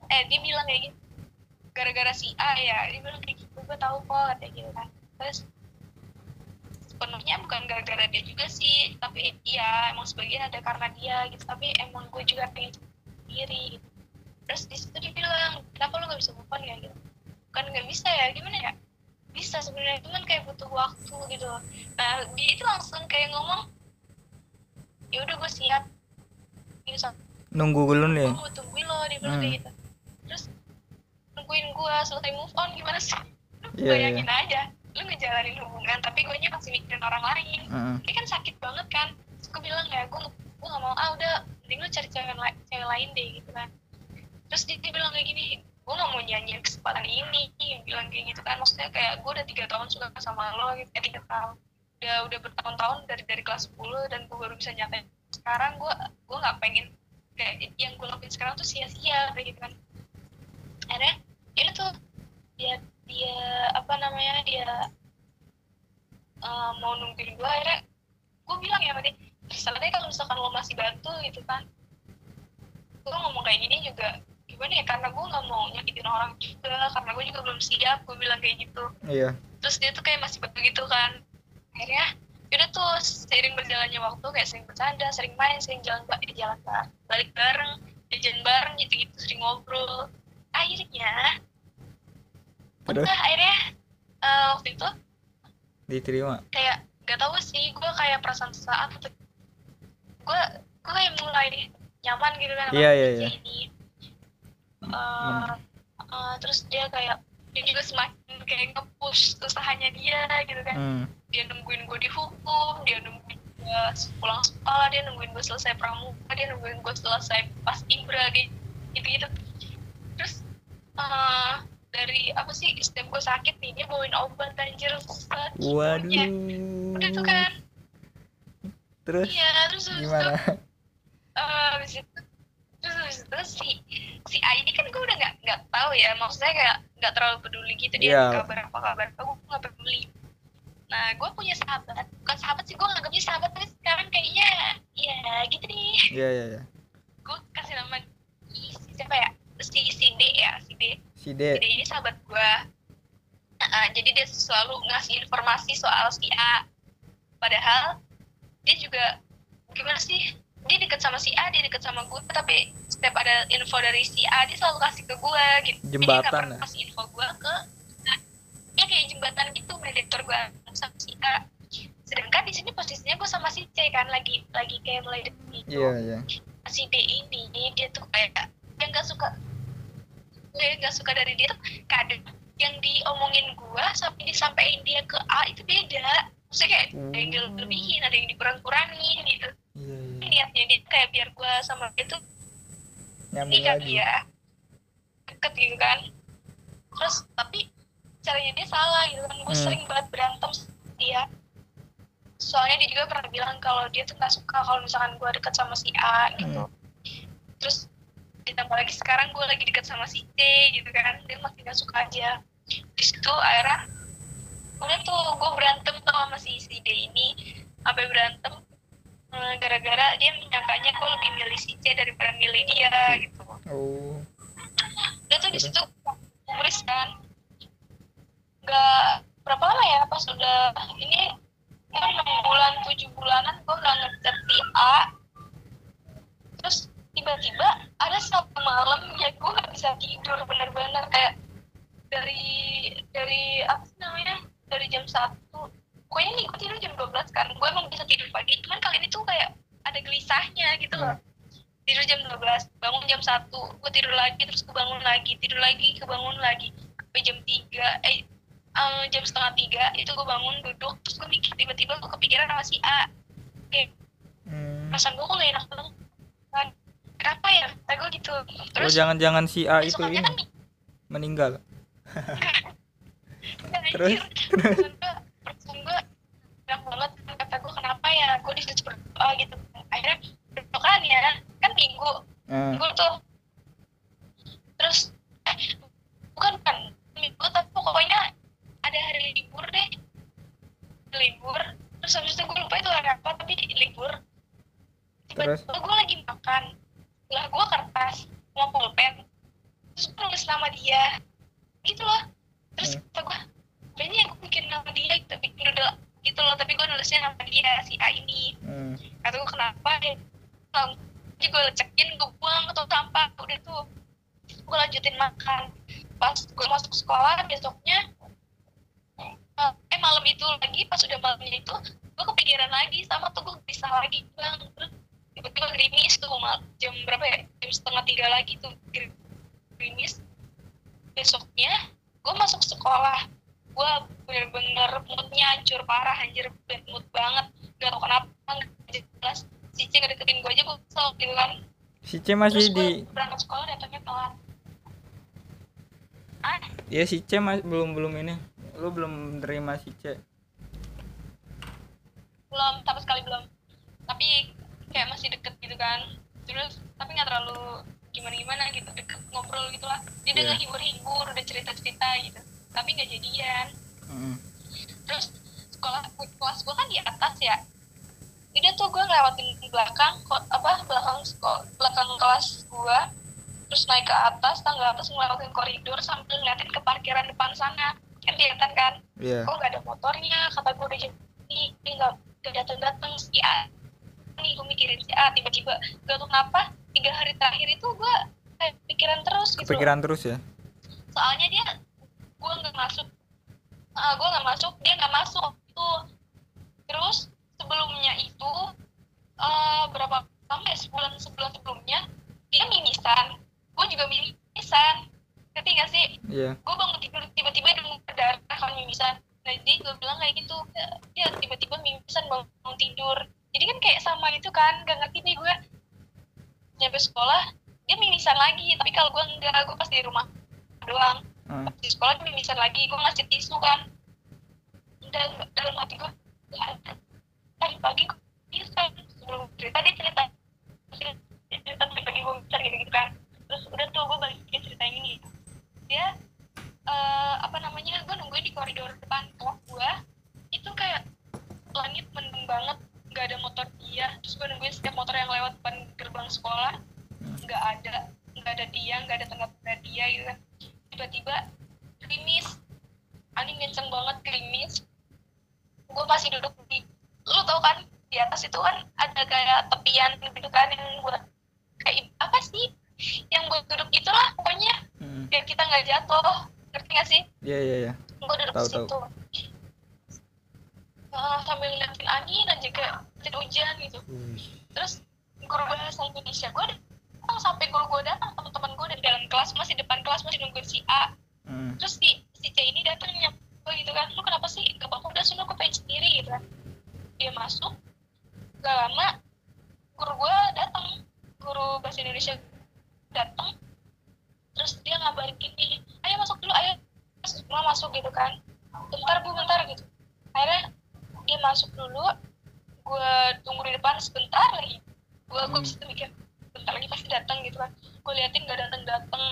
eh dia bilang kayak gitu gara-gara si A ya? Dia bilang kayak gitu gue tahu kok katanya gitu kan terus sepenuhnya bukan gara-gara dia juga sih tapi ya emang sebagian ada karena dia gitu tapi emang gue juga pengen sendiri. Gitu. terus di situ dia bilang kenapa lo gak bisa move on ya? Gitu. Kan nggak bisa ya gimana ya? Bisa sebenarnya cuman kayak butuh waktu gitu nah dia itu langsung kayak ngomong ya udah gue siap. Gitu. Sama nunggu dulu nih gue mau tungguin lo dia bilang Hmm. kayak gitu. Terus nungguin gue selesai move on gimana sih? Lu Iya, bayangin aja lu ngejalanin hubungan tapi gue nya masih mikirin orang lain. Heeh. ini kan sakit banget kan. Terus gue bilang ya gue gue gak mau ah udah mending lu cari cewek, la- cewek lain deh gitu kan. Terus dia, dia bilang kayak gini gue gak mau nyanyiin kesempatan ini dia bilang kayak gitu kan. Maksudnya kayak gue udah tiga tahun suka sama lo gitu. Eh tiga tahun. Udah udah bertahun-tahun dari dari kelas 10 dan gue baru bisa nyatain sekarang gue gue nggak pengen kayak yang gue lakuin sekarang tuh sia-sia kayak gitu kan. Akhirnya ini tuh dia dia apa namanya dia eh, mau nungguin gue akhirnya gue bilang ya terserah deh kalau misalkan lo masih bantu gitu kan. Gue ngomong kayak gini juga gimana ya karena gue nggak mau nyakitin orang juga karena gue juga belum siap gue bilang kayak gitu. Iya. Terus dia tuh kayak masih begitu kan. Akhirnya yaudah tuh seiring berjalannya waktu kayak sering bercanda sering main sering jalan ba- eh, jalan ba- balik bareng jajan bareng gitu gitu sering ngobrol. Akhirnya Terus? udah akhirnya eh, waktu itu diterima kayak gak tahu sih gue kayak perasaan sesaat atau gue gue kayak mulai nyaman gitu kan Iya, iya, si iya. ini Eh, eh, terus dia kayak dia juga semakin kayak nge-push usahanya dia gitu kan hmm. dia nungguin gue dihukum dia nungguin gue pulang sekolah dia nungguin gue selesai pramuka dia nungguin gue selesai pas ibra gitu gitu terus eh, dari apa sih setiap gue sakit nih dia bawain obat anjir set. waduh. Ya, udah tuh kan terus? Iya terus gimana? eh, habis itu terus habis itu si si A ini kan gue udah nggak nggak tahu ya maksudnya kayak nggak terlalu peduli gitu dia Iya. kabar apa kabar apa gue nggak peduli. Nah gue punya sahabat bukan sahabat sih gue nganggapnya sahabat tapi sekarang kayaknya ya gitu nih. Iya iya iya. Gue kasih nama si siapa ya? Si si D ya si D si D D ini sahabat gue Nah, jadi dia selalu ngasih informasi soal si A. Padahal dia juga gimana sih? Dia deket sama si A dia deket sama gue tapi setiap ada info dari si A dia selalu kasih ke gue gitu. Jadi dia Jembatan pernah ya? kasih info gue ke ya kayak jembatan gitu mediator gue sama si A. Sedangkan di sini posisinya gue sama si C kan lagi lagi kayak mulai gitu. Iya iya. Si D ini dia tuh kayak yang gak suka gue gak suka dari dia tuh kadang yang diomongin gue sampai disampaikan dia ke A itu beda. Maksudnya kayak ada yang Oh. dilebihin ada yang dikurang-kurangin gitu. Iya iya. Niatnya dia kayak biar gue sama dia tuh nyambung lagi. dia deket gitu kan. Terus tapi caranya dia salah gitu kan. Gue Hmm. sering banget berantem sama dia. Soalnya dia juga pernah bilang kalau dia tuh nggak suka kalau misalkan gue deket sama si A gitu. Hmm. terus ditambah lagi. Sekarang gue lagi deket sama si C gitu kan. Dia makin gak suka aja. Di situ akhirnya udah tuh gue berantem tuh sama si si D ini. Sampai berantem eh, gara-gara dia menyangkanya gue lebih milih si C daripada milih dia gitu. Oh. Udah tuh di situ humoris kan. Nggak berapa lama ya pas udah ini kan enam bulan tujuh bulanan gue nggak ngechat si A. Terus tiba-tiba ada satu malam ya gue nggak bisa tidur bener-bener. Kayak dari dari apa sih namanya? Dari jam satu. Pokoknya nih gue tidur jam 12 kan. Gue emang bisa tidur pagi. Cuman kali ini tuh kayak ada gelisahnya gitu loh. Tidur jam 12 bangun jam 1 gue tidur lagi terus kebangun lagi tidur lagi kebangun lagi. Sampai jam 3 eh eh, jam setengah tiga itu gue bangun duduk terus gue mikir tiba-tiba gue kepikiran sama si A. Kayak hmm. perasaan gue kok gak enak banget. Kan kenapa ya? Kata gue gitu. Oh terus jangan-jangan si A itu ini kan meninggal. Anjir, Terus? perasaan gue enak banget kata gue kenapa ya? Gue disuruh berdoa gitu. Akhirnya besokan ya kan minggu. Ah. Minggu tuh. Terus eh, bukan kan minggu tapi pokoknya ada hari libur deh. Libur. Terus habis itu gue lupa itu hari apa tapi libur. Terus? tiba-tiba gue lagi makan lah gue kertas mau pulpen. Terus gue nulis nama dia. Gitu loh. Terus Hmm. kata gue kayaknya gue bikin nama dia gitu bikin doodle gitu loh tapi gue nulisnya nama dia si A ini. Hmm. kata gue kenapa? Ya jadi gue cekin gue buang ke tong sampah. Udah tuh gue lanjutin makan. Pas gue masuk sekolah besoknya eh, eh malam itu lagi pas udah malamnya itu gue kepikiran lagi sama tuh gue bisa lagi bang terus tiba-tiba gerimis tuh mal jam berapa ya? Jam setengah tiga lagi tuh gerimis besoknya gue masuk sekolah. Gue bener-bener moodnya hancur parah anjir. Bad mood banget. Gak tau kenapa gak jelas. Si C ngedeketin gue aja gue kesel gitu kan si C masih terus di berangkat sekolah datangnya telat. Ah. Ya si C masih belum belum ini. Lu belum terima si C? Belum sama sekali belum. Tapi kayak masih deket gitu kan. Terus tapi nggak terlalu gimana gimana gitu deket ngobrol gitu lah. Dia udah Iya. ngehibur-hibur udah cerita-cerita gitu. Tapi nggak jadian. Hmm. terus sekolah kelas gue kan di atas ya. Jadi tuh gue ngelewatin belakang kok apa belakang sekolah belakang kelas gue terus naik ke atas tangga atas ngelewatin koridor sambil ngeliatin ke parkiran depan sana. Kan kelihatan kan? Iya. Kok nggak ada motornya? Kata gue udah jadi nggak nggak datang datang si A nih gue mikirin si A tiba-tiba gak tau kenapa tiga hari terakhir itu gue kayak pikiran terus gitu. Kepikiran terus ya? Soalnya dia gue nggak masuk ah gue nggak masuk dia nggak masuk tuh terus sebelumnya itu eh berapa lama ya sebulan sebulan sebelumnya dia mimisan. Gue juga mimisan. Ngerti gak sih? Iya. Gue bangun tidur tiba-tiba dengar darah kan mimisan. Nah jadi gue bilang kayak gitu ya tiba-tiba mimisan bangun tidur jadi kan kayak sama gitu kan gak ngerti nih gue. Nyampe sekolah dia mimisan lagi. Tapi kalau gue enggak gue pas di rumah doang. Pas di sekolah dia mimisan lagi gue ngasih tisu kan. Dan dalam hati gue "Ya, tadi pagi gue mimisan sebelum cerita dia cerita. Dia cerita tadi pagi gue mimisan gitu, gitu kan. Terus udah tuh gue balikin cerita ini. Dia eh, apa namanya gue nungguin di koridor depan kelas gue. Itu kayak langit mendung banget nggak ada motor. Dia terus gue nungguin setiap motor yang lewat depan gerbang sekolah nggak ada nggak ada dia nggak ada tengah-tengah dia gitu kan. Tiba-tiba gerimis angin kenceng banget gerimis gue masih duduk di lu tau kan di atas itu kan ada kayak tepian gitu kan yang buat kayak apa sih? Yang buat duduk itulah pokoknya. Hmm. biar kita nggak jatuh. Ngerti nggak sih? Iya iya iya. Gue duduk Tahu, di situ Ah, sambil ngeliatin angin aja kayak ngeliatin hujan gitu. Terus guru bahasa Indonesia gue datang sampai guru gue datang teman-teman gue di dalam kelas masih depan kelas masih nungguin si A. Hmm. terus si si C ini datang nyapa gue gitu kan lu kenapa sih? Gak apa-apa udah suruh gue pengen sendiri gitu kan. Dia masuk gak lama guru gue datang guru bahasa Indonesia datang. Terus dia ngabarin gini ayo masuk dulu ayo semua masuk gitu kan. Bentar bu bentar gitu. Akhirnya dia masuk dulu gue tunggu di depan sebentar lagi. Gue gue Hmm. bisa mikir bentar lagi pasti datang gitu kan. Gue liatin gak datang datang.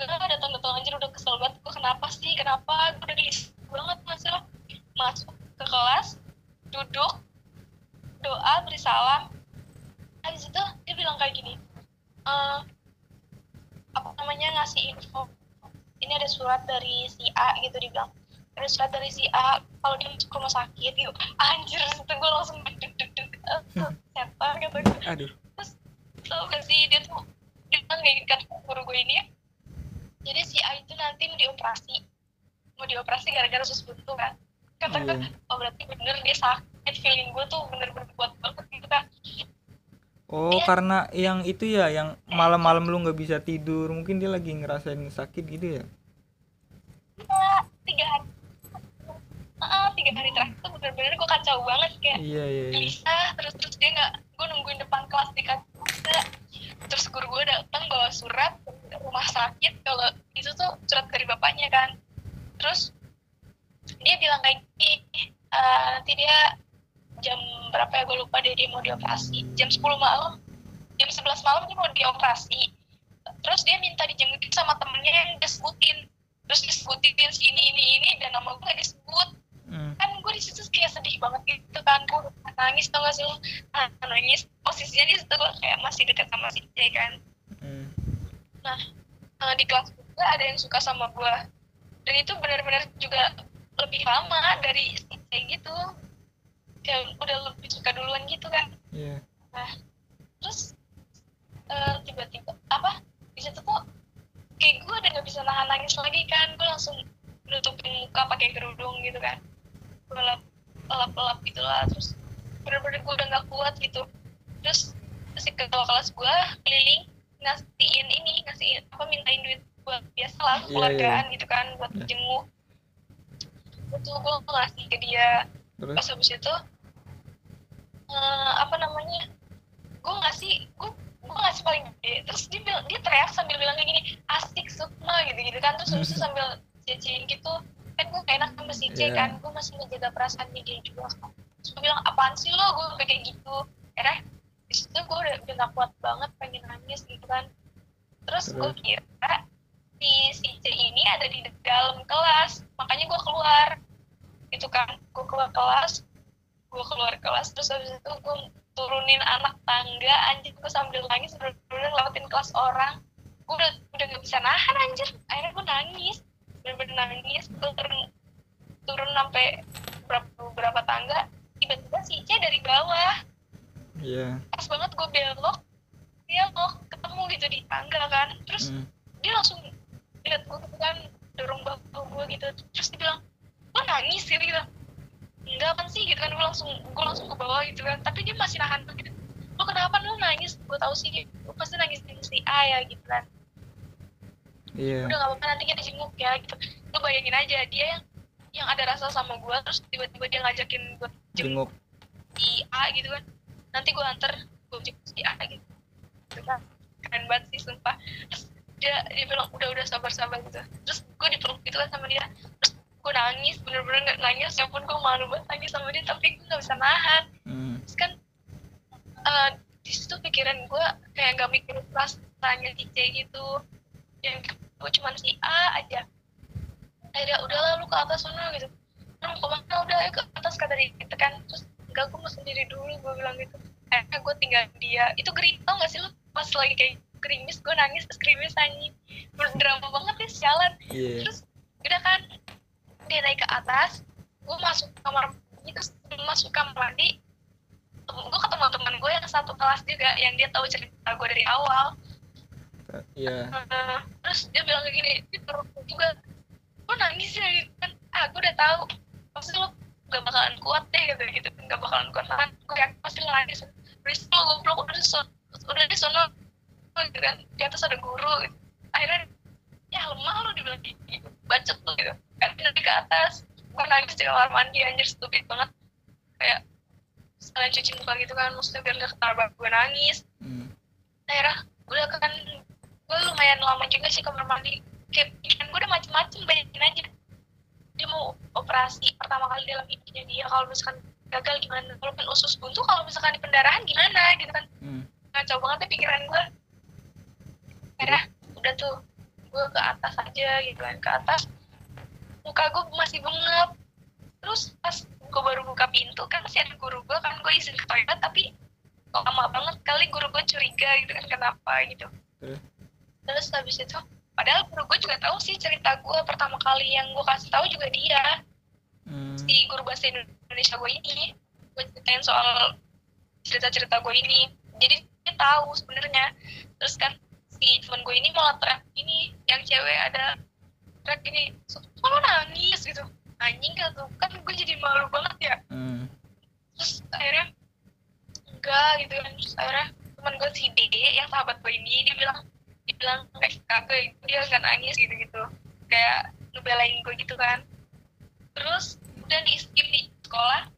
Gak datang datang anjir udah kesel banget. Gue kenapa sih? Kenapa? Gue udah gelis banget masuk masuk ke kelas duduk doa beri salam. Habis itu dia bilang kayak gini eh apa namanya ngasih info. Ini ada surat dari si A gitu dibilang ada surat dari si A kalau dia masuk rumah sakit yuk. Anjir itu gue langsung deg deg deg deg Eh, setan gitu. Aduh. Tau gak sih dia tuh dia bilang kayak gitu kan guru gue ini ya. Jadi si A itu nanti mau dioperasi. Mau dioperasi gara-gara sus buntu kan. Kata gue Iya. oh berarti bener dia sakit feeling gue tuh bener-bener kuat banget gitu kan oh Iya. karena yang itu ya yang malam-malam lu nggak bisa tidur mungkin dia lagi ngerasain sakit gitu ya Iya, tiga hari Ah, tiga hari terakhir tuh bener-bener gue kacau banget kayak iya iya iya. gelisah terus terus dia nggak gue nungguin depan kelas di kaca terus guru gue datang bawa surat rumah sakit kalau itu tuh surat dari bapaknya kan. Terus dia bilang kayak gini "Eh, nanti dia jam berapa ya gue lupa deh dia mau dioperasi. Jam 10 malam jam 11 malam dia mau dioperasi. Terus dia minta dijengukin sama temennya yang dia sebutin. Terus disebutin si ini ini ini dan nama gue gak disebut Hmm. kan gue di situ kayak sedih banget gitu kan gue nangis tau gak sih lo nangis posisinya di situ gue kayak masih dekat sama si C kan. Hmm. nah eh, di kelas gue ada yang suka sama gue dan itu benar-benar juga lebih lama dari si C gitu. Kayak udah lebih suka duluan gitu kan. Iya. Nah terus eh, tiba-tiba apa? Di situ tuh kayak gue udah gak bisa nahan nangis lagi kan. Gue langsung nutupin muka pakai kerudung gitu kan gue lap lap lap gitu lah terus bener-bener gue udah gak kuat gitu. Terus si ketua kelas gue keliling ngasihin ini ngasihin apa mintain duit buat biasa lah Iya, keluargaan gitu kan buat Iya. jenguk itu gue ngasih ke dia. Terus? Pas habis itu eh, apa namanya gue ngasih gue gue ngasih paling gede. Terus dia dia teriak sambil bilang kayak gini asik sukma gitu gitu kan. Terus habis itu sambil cecein gitu kan gue gak enak sama si C Iya. kan gue masih menjaga perasaan dia juga. Terus gue bilang apaan sih lo gue kayak gitu. Akhirnya di situ gue udah udah gak kuat banget pengen nangis gitu kan. Terus gue kira si si C ini ada di dalam kelas makanya gue keluar. Gitu kan gue keluar kelas gue keluar kelas terus habis itu gue turunin anak tangga anjir gue sambil nangis bener-bener lewatin kelas orang. Gue udah udah gak bisa nahan anjir. Akhirnya gue nangis bener-bener nangis turun turun sampai berapa beberapa tangga tiba-tiba si C dari bawah. Iya. Pas banget gue belok dia mau ketemu gitu di tangga kan. Terus Hmm. dia langsung lihat gue gitu kan dorong bahu gue gitu. Terus dia bilang lo nangis? Gitu gitu enggak kan sih? Gitu kan gue langsung gue langsung ke bawah gitu kan. Tapi dia masih nahan gitu. Lo kenapa? Lo nangis? Gue tahu sih lo pasti nangis di si A ya gitu kan iya. Udah gak apa-apa nanti kita jenguk ya gitu. Lo bayangin aja dia yang yang ada rasa sama gue terus tiba-tiba dia ngajakin gue jenguk jenguk. si A gitu kan. Nanti gue anter gue jemput si A gitu. Kan. keren banget sih sumpah. Terus dia dia bilang udah udah sabar sabar gitu. Terus gue dipeluk gitu kan sama dia. Terus gue nangis bener-bener nggak nangis ya pun gue malu banget nangis sama dia tapi gue nggak bisa nahan. Hmm. terus kan eh, di situ pikiran gue kayak gak mikir perasaannya si C gitu. Yang gue cuma si A aja. Akhirnya udahlah lu ke atas sana gitu. Lu mau ke mana? Udah ayo ke atas kata dia gitu kan. Terus enggak gue mau sendiri dulu gue bilang gitu. Akhirnya gue tinggal dia. Itu gering tau gak sih lu? Pas lagi kayak gerimis gue nangis terus gerimis anjing drama banget ya sialan. Iya. Terus udah kan dia naik ke atas gue masuk kamar mandi terus masuk kamar mandi gue ketemu teman gue yang satu kelas juga yang dia tahu cerita gue dari awal iya. Eh, terus dia bilang kayak gini dia terus juga. Lo nangis ya gitu kan. Ah gue udah tahu. Pasti lo gak bakalan kuat deh gitu gitu. Gak bakalan kuat. Nahan gue yakin pasti nangis. Rizky lo goblok udah so, udah di sono gitu kan. Di atas ada guru gitu. akhirnya ya lemah lo dibilang gitu bacot lo gitu. Kan nanti ke atas. Gue nangis di kamar mandi anjir stupid banget. Kayak sekalian cuci muka gitu kan. Maksudnya biar gak ketawa gue nangis. Hmm. daerah udah kan gue lumayan lama juga sih kamar mandi. Kayak pikiran gue udah macem-macem banyakin aja. Dia mau operasi pertama kali dalam hidupnya dia. Kalau misalkan gagal gimana? Walaupun usus buntu kalau misalkan di pendarahan gimana? Gitu kan. Hmm. ngacau banget deh pikiran gue daerah udah tuh. Gue ke atas aja gitu kan. Ke atas. Muka gue masih bengep terus pas gue baru buka pintu kan masih ada guru gue kan gue izin ke toilet tapi kok lama banget kali guru gue curiga gitu kan kenapa gitu? Terus habis itu padahal guru gue juga tahu sih cerita gue pertama kali yang gue kasih tahu juga dia. Hmm. si guru bahasa Indonesia gue ini gue ceritain soal cerita-cerita gue ini. Jadi dia tahu sebenarnya. Terus kan si teman gue ini malah teriak ini yang cewek ada teriak ini kok lo nangis? Gitu. Anjing kan tuh kan gue jadi malu banget ya. Hmm. terus akhirnya enggak gitu kan. Terus akhirnya teman gue si D yang sahabat gue ini dia bilang bilang kayak kagak dia nggak nangis gitu gitu kayak ngebelain gue gitu kan. Terus udah di skip di sekolah.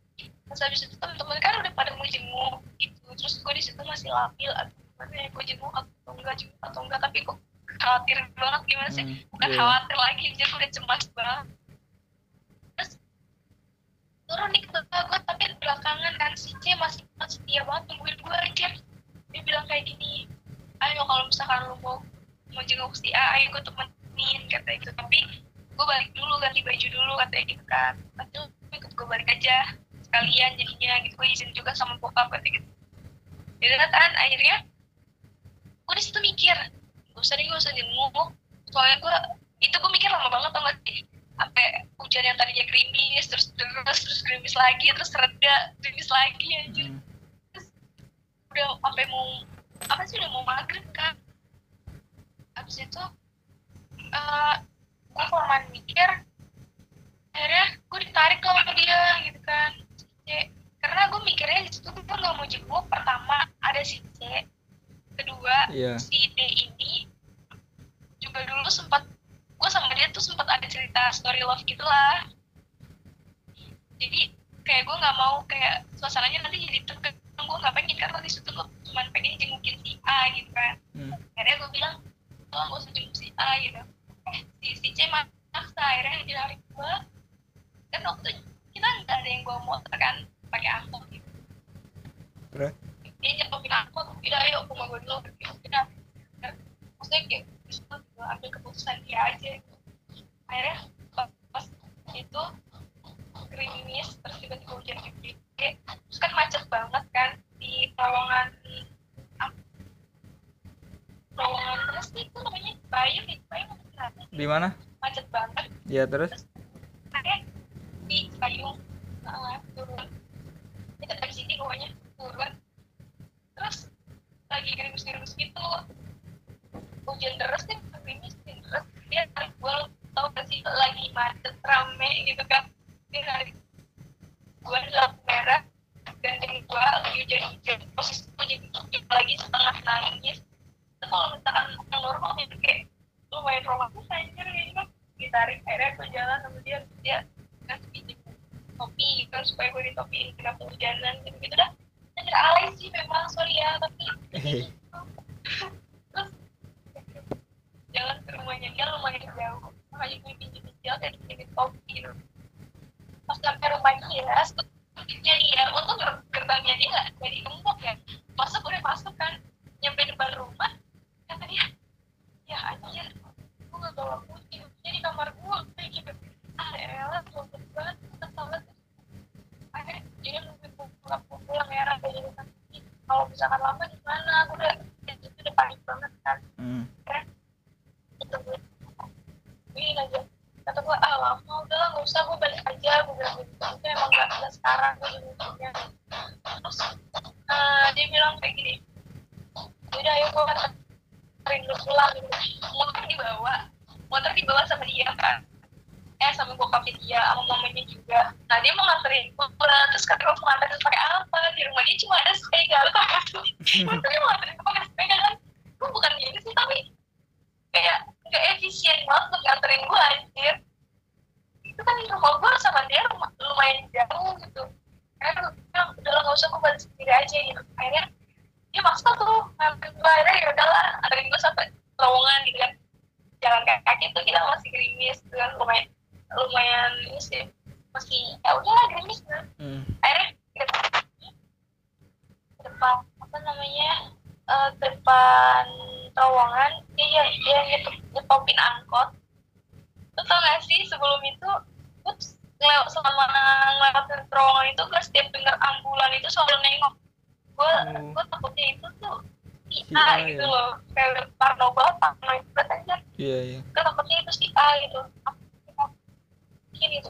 Terus habis itu temen-temen kan udah pada mau jenguk gitu. Terus gue di situ masih labil atau gimana ya gue jenguk atau enggak jenguk atau enggak? Tapi kok khawatir banget gimana sih? Hmm. bukan Iya. khawatir lagi jadi udah cemas banget. Terus turun nih ke gue tapi belakangan kan si C masih masih setia banget nungguin gue aja dia bilang kayak gini ayo kalau misalkan lu mau mau jenguk si A ayo gue temenin kata itu tapi gue balik dulu ganti baju dulu katanya gitu kan. Lu ikut gue balik aja sekalian jadinya gitu. Gue izin juga sama bokap katanya gitu. Jadi kan akhirnya gue di situ mikir gak usah deh gak usah jenguk. Soalnya gue itu gue mikir lama banget tau gak sih? Sampai hujan yang tadinya gerimis terus terus terus gerimis lagi terus reda gerimis lagi anjir. Hmm. udah sampai mau apa sih udah mau maghrib kan abis itu eh gue kelamaan mikir akhirnya gue ditarik lah sama dia gitu kan. C karena gue mikirnya di situ gue nggak mau jenguk. Pertama ada si C. Kedua Iya. si D ini juga dulu sempat gue sama dia tuh sempat ada cerita story love gitulah jadi kayak gue nggak mau kayak suasananya nanti jadi tegang gue nggak pengen karena di situ estamos banget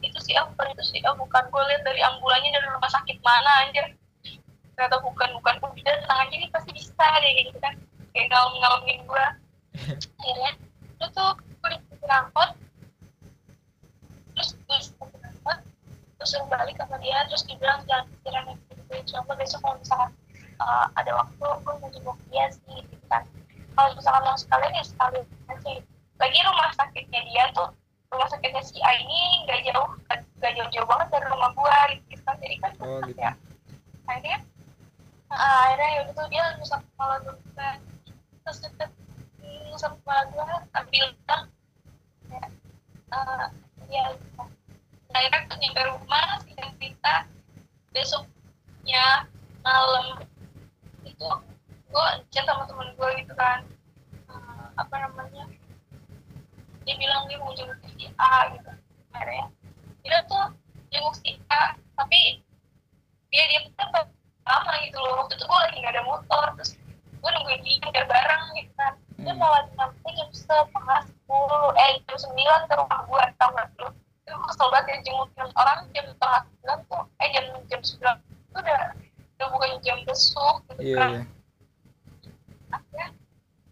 itu si A bukan itu si A bukan gue lihat dari ambulannya dari rumah sakit mana anjir. Ternyata bukan bukan bilang tenang aja nih pasti bisa deh kayak gitu kan. Kayak ngalem ngalemin gue akhirnya itu tuh gue di angkot terus gue di angkot terus suruh balik sama dia terus dibilang jangan pikiran yang gitu coba besok kalau misalkan uh, ada waktu gue mau jenguk dia sih gitu kan. Kalau misalkan mau sekalian ya sekalian aja. Lagi rumah sakitnya dia tuh rumah sakitnya si A ini nggak jauh nggak jauh-jauh banget dari rumah gua gitu kan jadi kan Oh, gitu. ya akhirnya uh, akhirnya ya tuh dia ngusap kepala gua kan terus deket ngusap kepala gua ambil bilang ya uh, ya gitu. Nah, akhirnya tuh nyampe rumah singkat cerita besoknya malam itu gue chat sama temen gue gitu kan Eh, apa namanya dia bilang dia mau jenguk si A gitu akhirnya dia tuh jenguk si A tapi dia dia tuh lama gitu loh. Waktu itu gue lagi gak ada motor terus gue nungguin dia biar bareng gitu kan. Dia Hmm. malah nyampe jam setengah sepuluh eh jam sembilan ke rumah gue tau gak lu? Itu kesel banget ya jengukin orang jam setengah sembilan tuh eh jam jam sembilan. Itu udah udah bukan jam besuk gitu iya kan. iya. Akhirnya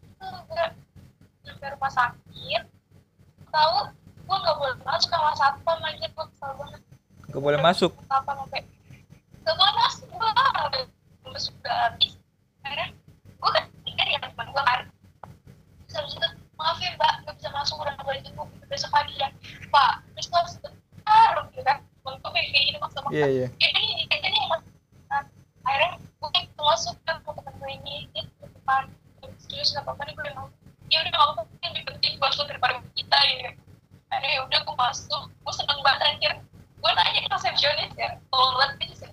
itu gue sampai rumah sakit tahu gue nggak boleh masuk sama satpam aja gue kesel banget. Gak boleh masuk? Apa sampai nggak boleh masuk gue udah udah sudah habis. Akhirnya gue kan tinggal di teman gue kan. Terus habis itu maaf ya mbak nggak bisa masuk udah nggak boleh jenguk besok pagi ya. Pak terus harus sebentar gitu kan. Gue kayak gini maksa maksa iya iya. Ya ini ini akhirnya gue masuk ke temen gue ini ke depan. Serius nggak apa-apa nih gue mau ya udah apa-apa yang lebih penting masuk daripada kita ini akhirnya ya udah gue masuk. Gue seneng banget anjir. Gue nanya ke resepsionis ya. Kalau ngeliat dia sih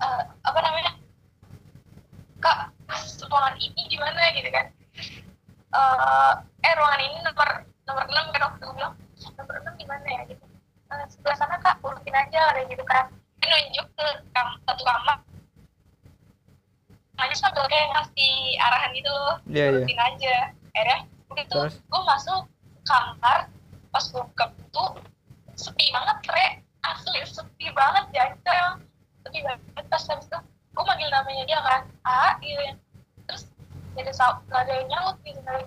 Eh, apa namanya? Kak ruangan ini di mana gitu kan? Eh, eh ruangan ini nomor nomor enam kan waktu gue bilang nomor enam di mana ya? Gitu. Eh, sebelah sana kak urutin aja ada gitu kan. Dia nunjuk ke kam satu kamar aja sambil kayak ngasih arahan gitu loh Iya, iya. urutin aja. Akhirnya begitu Terus? gue masuk kamar pas gue buka pintu sepi banget re. Asli sepi banget jajal. Sepi banget pas habis itu gue manggil namanya dia kan A gitu ya terus gak ada sa- gak ada yang nyaut gitu gak ada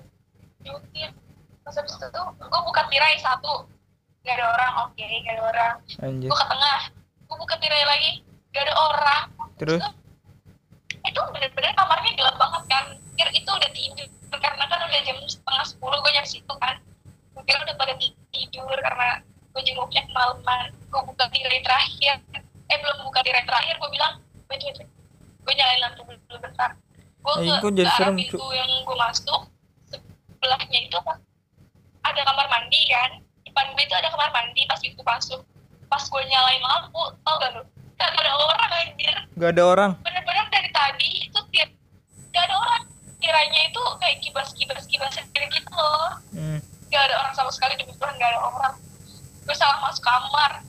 yang pas habis itu gue buka tirai satu. Gak ada orang oke gak ada orang. Gue ke tengah gue buka tirai lagi gak ada orang. Terus itu bener-bener kamarnya gelap banget kan. Pikir itu udah tidur. Karena kan udah jam setengah sepuluh gue nyampe situ kan. Mungkin udah pada tidur karena gue jenguknya kemalaman. Gue buka tirai terakhir. Eh belum buka tirai terakhir gue bilang wait gue nyalain lampu dulu bentar. Gue Eh, ke, ke arah serem, pintu yang gue masuk. Sebelahnya itu apa ada kamar mandi kan. Depan gue itu ada kamar mandi pas pintu masuk. Pas gue nyalain lampu tau gak lu? Gak ada orang anjir. Gak ada orang? Bener-bener dari tadi itu tiap ada orang kiranya itu kayak kibas kibas kibas sendiri gitu loh. Hmm. gak ada orang sama sekali demi Tuhan gak ada orang. Gue salah masuk kamar.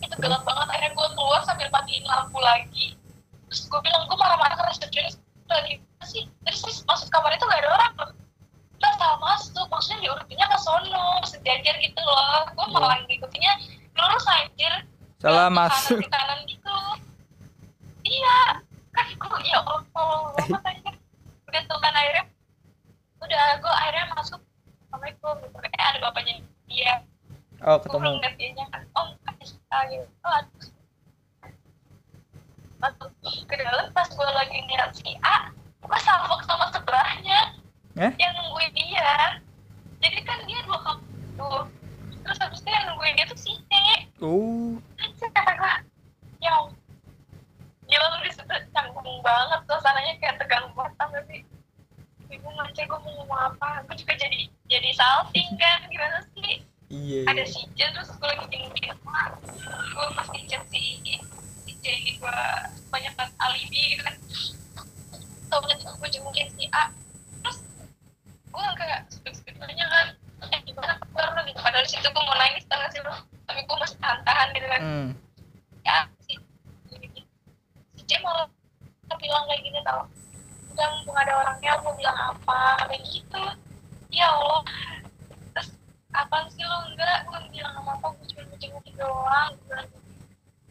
Itu gelap banget akhirnya gue keluar sambil matiin lampu lagi. Terus gue bilang gue marah-marah ke resepsionis lagi sih? Terus masuk kamar itu gak ada orang Lah salah masuk. Maksudnya diurutinnya ke sono sejajar gitu loh. Gue Iya. malah ngikutinnya lurus anjir. Salah masuk kanan, kanan gitu. Iya kan gue ya allah aja udah tuh kan akhirnya udah gue akhirnya masuk. Assalamualaikum. Gitu eh ada bapaknya. Dia ketemu. ngeliat dianya kan oh ah, gitu oh, aduh. masuk ke dalam pas gue lagi ngeliat si A gue salvok sama sebelahnya Eh? yang nungguin dia. Jadi kan dia dua kamu tuh terus habis itu yang nungguin dia tuh si C. Oh. Anjir kata gue ya gila lu di situ canggung banget. Suasananya kayak tegang banget gak sih ibu ngajar gue mau ngomong apa. Gue juga jadi jadi salting kan? Gimana sih? Iya ada iya. si Jen terus gue lagi jenguk emak gue pasti chat si si Jen ini gue banyak banget alibi gitu kan. Tau gak gue jengukin si A. Terus gue speak nanya kan. Eh gimana kabar lo gitu padahal situ gue mau nangis tau sih lo tapi gue masih tahan-tahan gitu kan. Hmm. ya Jen malah bilang kayak gini tau udah mumpung ada orangnya mau bilang apa? Kayak gitu. Ya Allah. Terus apaan sih lo enggak gue bilang sama apa gue cuma jengukin doang. Gue bilang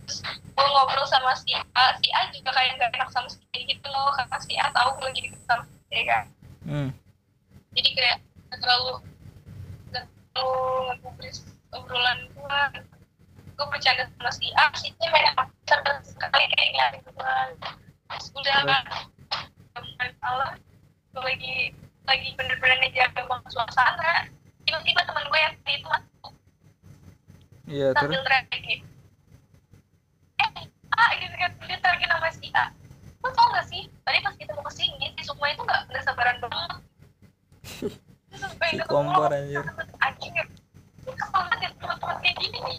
terus gue ngobrol sama si A si A juga kayak gak enak sama si A gitu loh karena si A tahu gue lagi deket sama si A kan. Hmm. jadi kayak gak terlalu gak terlalu ngegubris obrolan gue gue bercanda sama si A si C banyak cerdas sekali kayak ngeliatin gue terus? udah kan malam gue lagi lagi bener-bener ngejaga banget suasana. Tiba-tiba teman gue yang tadi itu masuk. Iya terus? sambil gitu eh A gitu kan. Dia teriakin nama si A. Lo tau gak sih? Tadi pas kita mau ke sini si Sukma itu gak, gak sabaran banget. Si kompor, anjir. anjing. Ya Gue kesel banget ya teman-teman kayak gini nih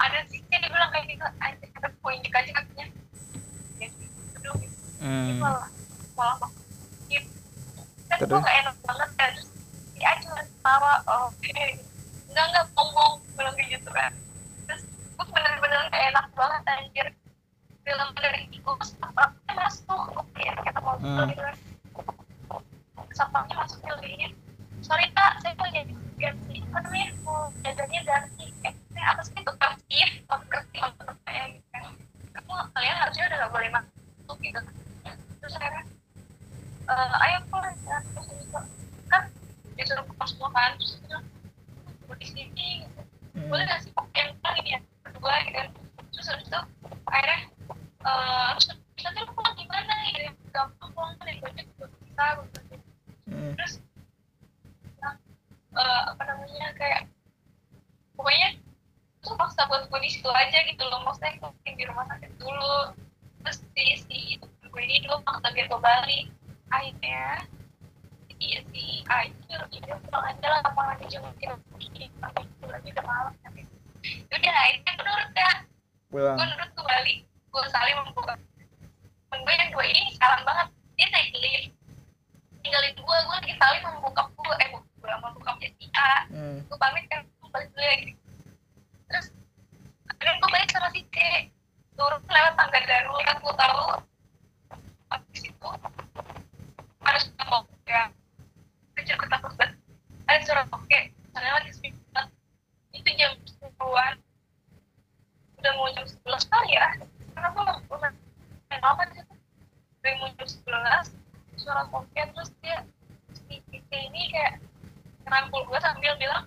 ada sih dia bilang kayak gitu kita gue injek aja kakinya ya dia gitu Dia hmm. malah malah makin kan gue gak enak banget kan terus si A cuma ketawa oh, oke enggak enggak ngomong bilang kayak gitu kan terus gue bener-bener gak enak banget anjir. Film dari tikus apa masuk. Oke kita mau Hmm. gitu kan. Satpamnya masuk filmnya sorry pak saya mau jadi ganti apa namanya? Mau jadanya ganti. Eh apa sih saya gitu kan. Kamu kalian harusnya udah gak boleh masuk gitu terus akhirnya eh ayo pulang ya terus kan disuruh keluar semua kan terus dia bilang "Mau di sini gitu. Hmm. boleh gak sih yang paling ya berdua gitu kan. Terus habis itu akhirnya eh terus nanti lu pulang gimana gitu ya. Gampang pulang kan dari gojek juga bisa gue bilang gitu. Hmm. terus nah, eh, apa namanya kayak pokoknya tuh maksa buat gue di situ aja gitu loh. Maksudnya gue di rumah sakit dulu. Terus si si gue ini dulu maksa biar gue balik akhirnya si si A itu pulang aja lah jengukin lagi tapi itu lagi udah malam tapi udah akhirnya gue nurut pulang. Gue nurut gue balik gue saling membuka gue yang dua ini salah banget. Dia naik lift. Tinggalin gue gue lagi saling membuka gue eh gue membuka si A. Hmm. gue pamit kan. Gue balik dulu ya gitu terus akhirnya gue balik sama si C turun lewat tangga darurat gue tahu. Habis itu harus ngomong ya. Kecil gue takut banget ada suara oke karena lagi banget itu jam sepuluhan. Udah mau jam sebelas kali ya. Karena gue udah di situ udah mau jam sebelas suara oke terus dia si ini kayak ngerangkul gue sambil bilang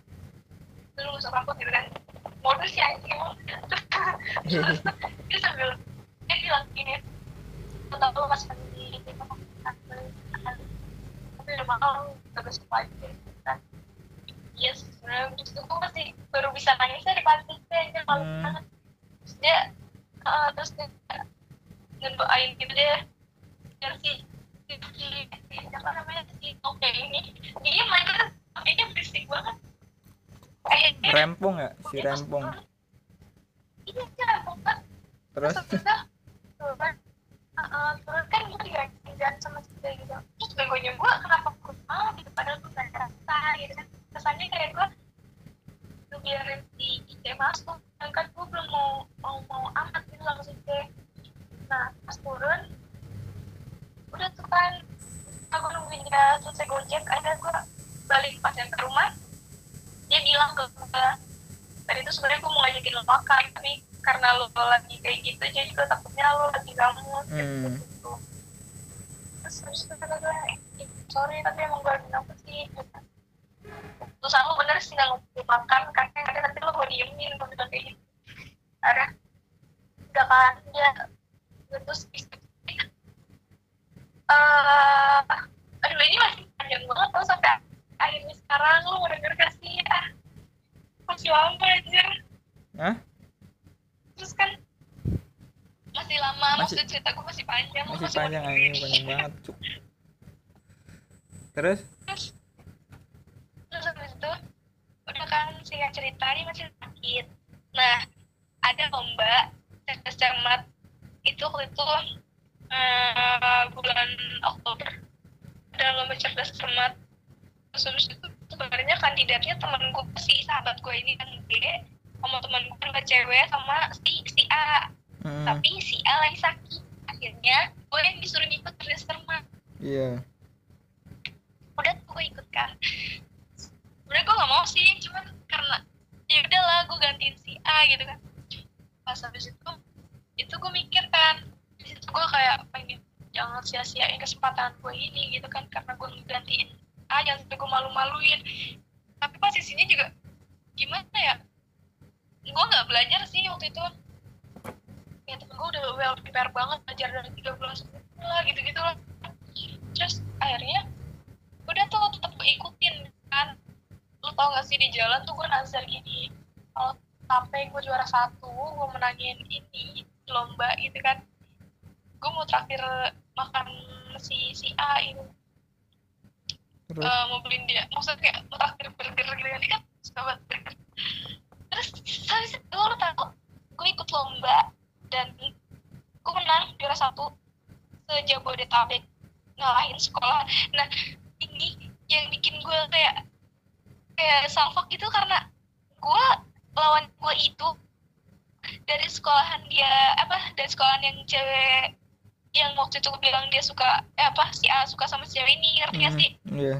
lu masuk rambut gitu kan. Modus ya anjing terus dia sambil dia bilang gini lu tau lu masih di di rumah sakit, tapi udah malam terus lagi kan iya sih, sebenarnya terus itu gue masih baru bisa nangisnya di panti sih aja malu Hmm. banget terus dia eh, terus dia ngedoain gitu deh biar si si si si apa namanya si oke ini dia main kayaknya berisik banget akhirnya rempong ya itu itu eh, bulan Oktober. Ada lomba cerdas cermat terus itu sebenarnya kandidatnya temen gue si sahabat gue ini kan G sama temen gue kan cewek sama si si A. Hmm, tapi si A lagi sakit. Akhirnya gue yang disuruh ikut cerdas cermat iya. udah tuh gue ikut kan sebenarnya gue gak mau sih cuman karena ya udahlah gue gantiin si A gitu kan. Pas habis itu itu gue mikir kan situ gue kayak pengen jangan sia-siain kesempatan gue ini gitu kan karena gue gantiin A jangan sampai gue malu-maluin. Tapi posisinya juga gimana ya? Gue nggak belajar sih waktu itu. Ya temen gue udah well prepare banget belajar dari tiga bulan sebelumnya lah gitu gitu lah. Terus akhirnya udah tuh tetap ikutin kan. Lu tau gak sih di jalan tuh gue nazar gini kalau sampai gue juara satu gue menangin ini lomba gitu kan gue mau traktir makan si si A ini Terus? Eh, mau beliin dia maksudnya kayak mau traktir burger gitu kan dia kan suka banget burger. Terus habis itu lu tau gue ikut lomba dan gue menang juara satu sejabodetabek ngalahin sekolah. Nah ini yang bikin gue kayak kayak salfok itu karena gue lawan gue itu dari sekolahan dia apa dari sekolahan yang cewek yang waktu itu gue bilang dia suka eh apa si A suka sama si cewek ini ngerti gak Hmm, sih Iya.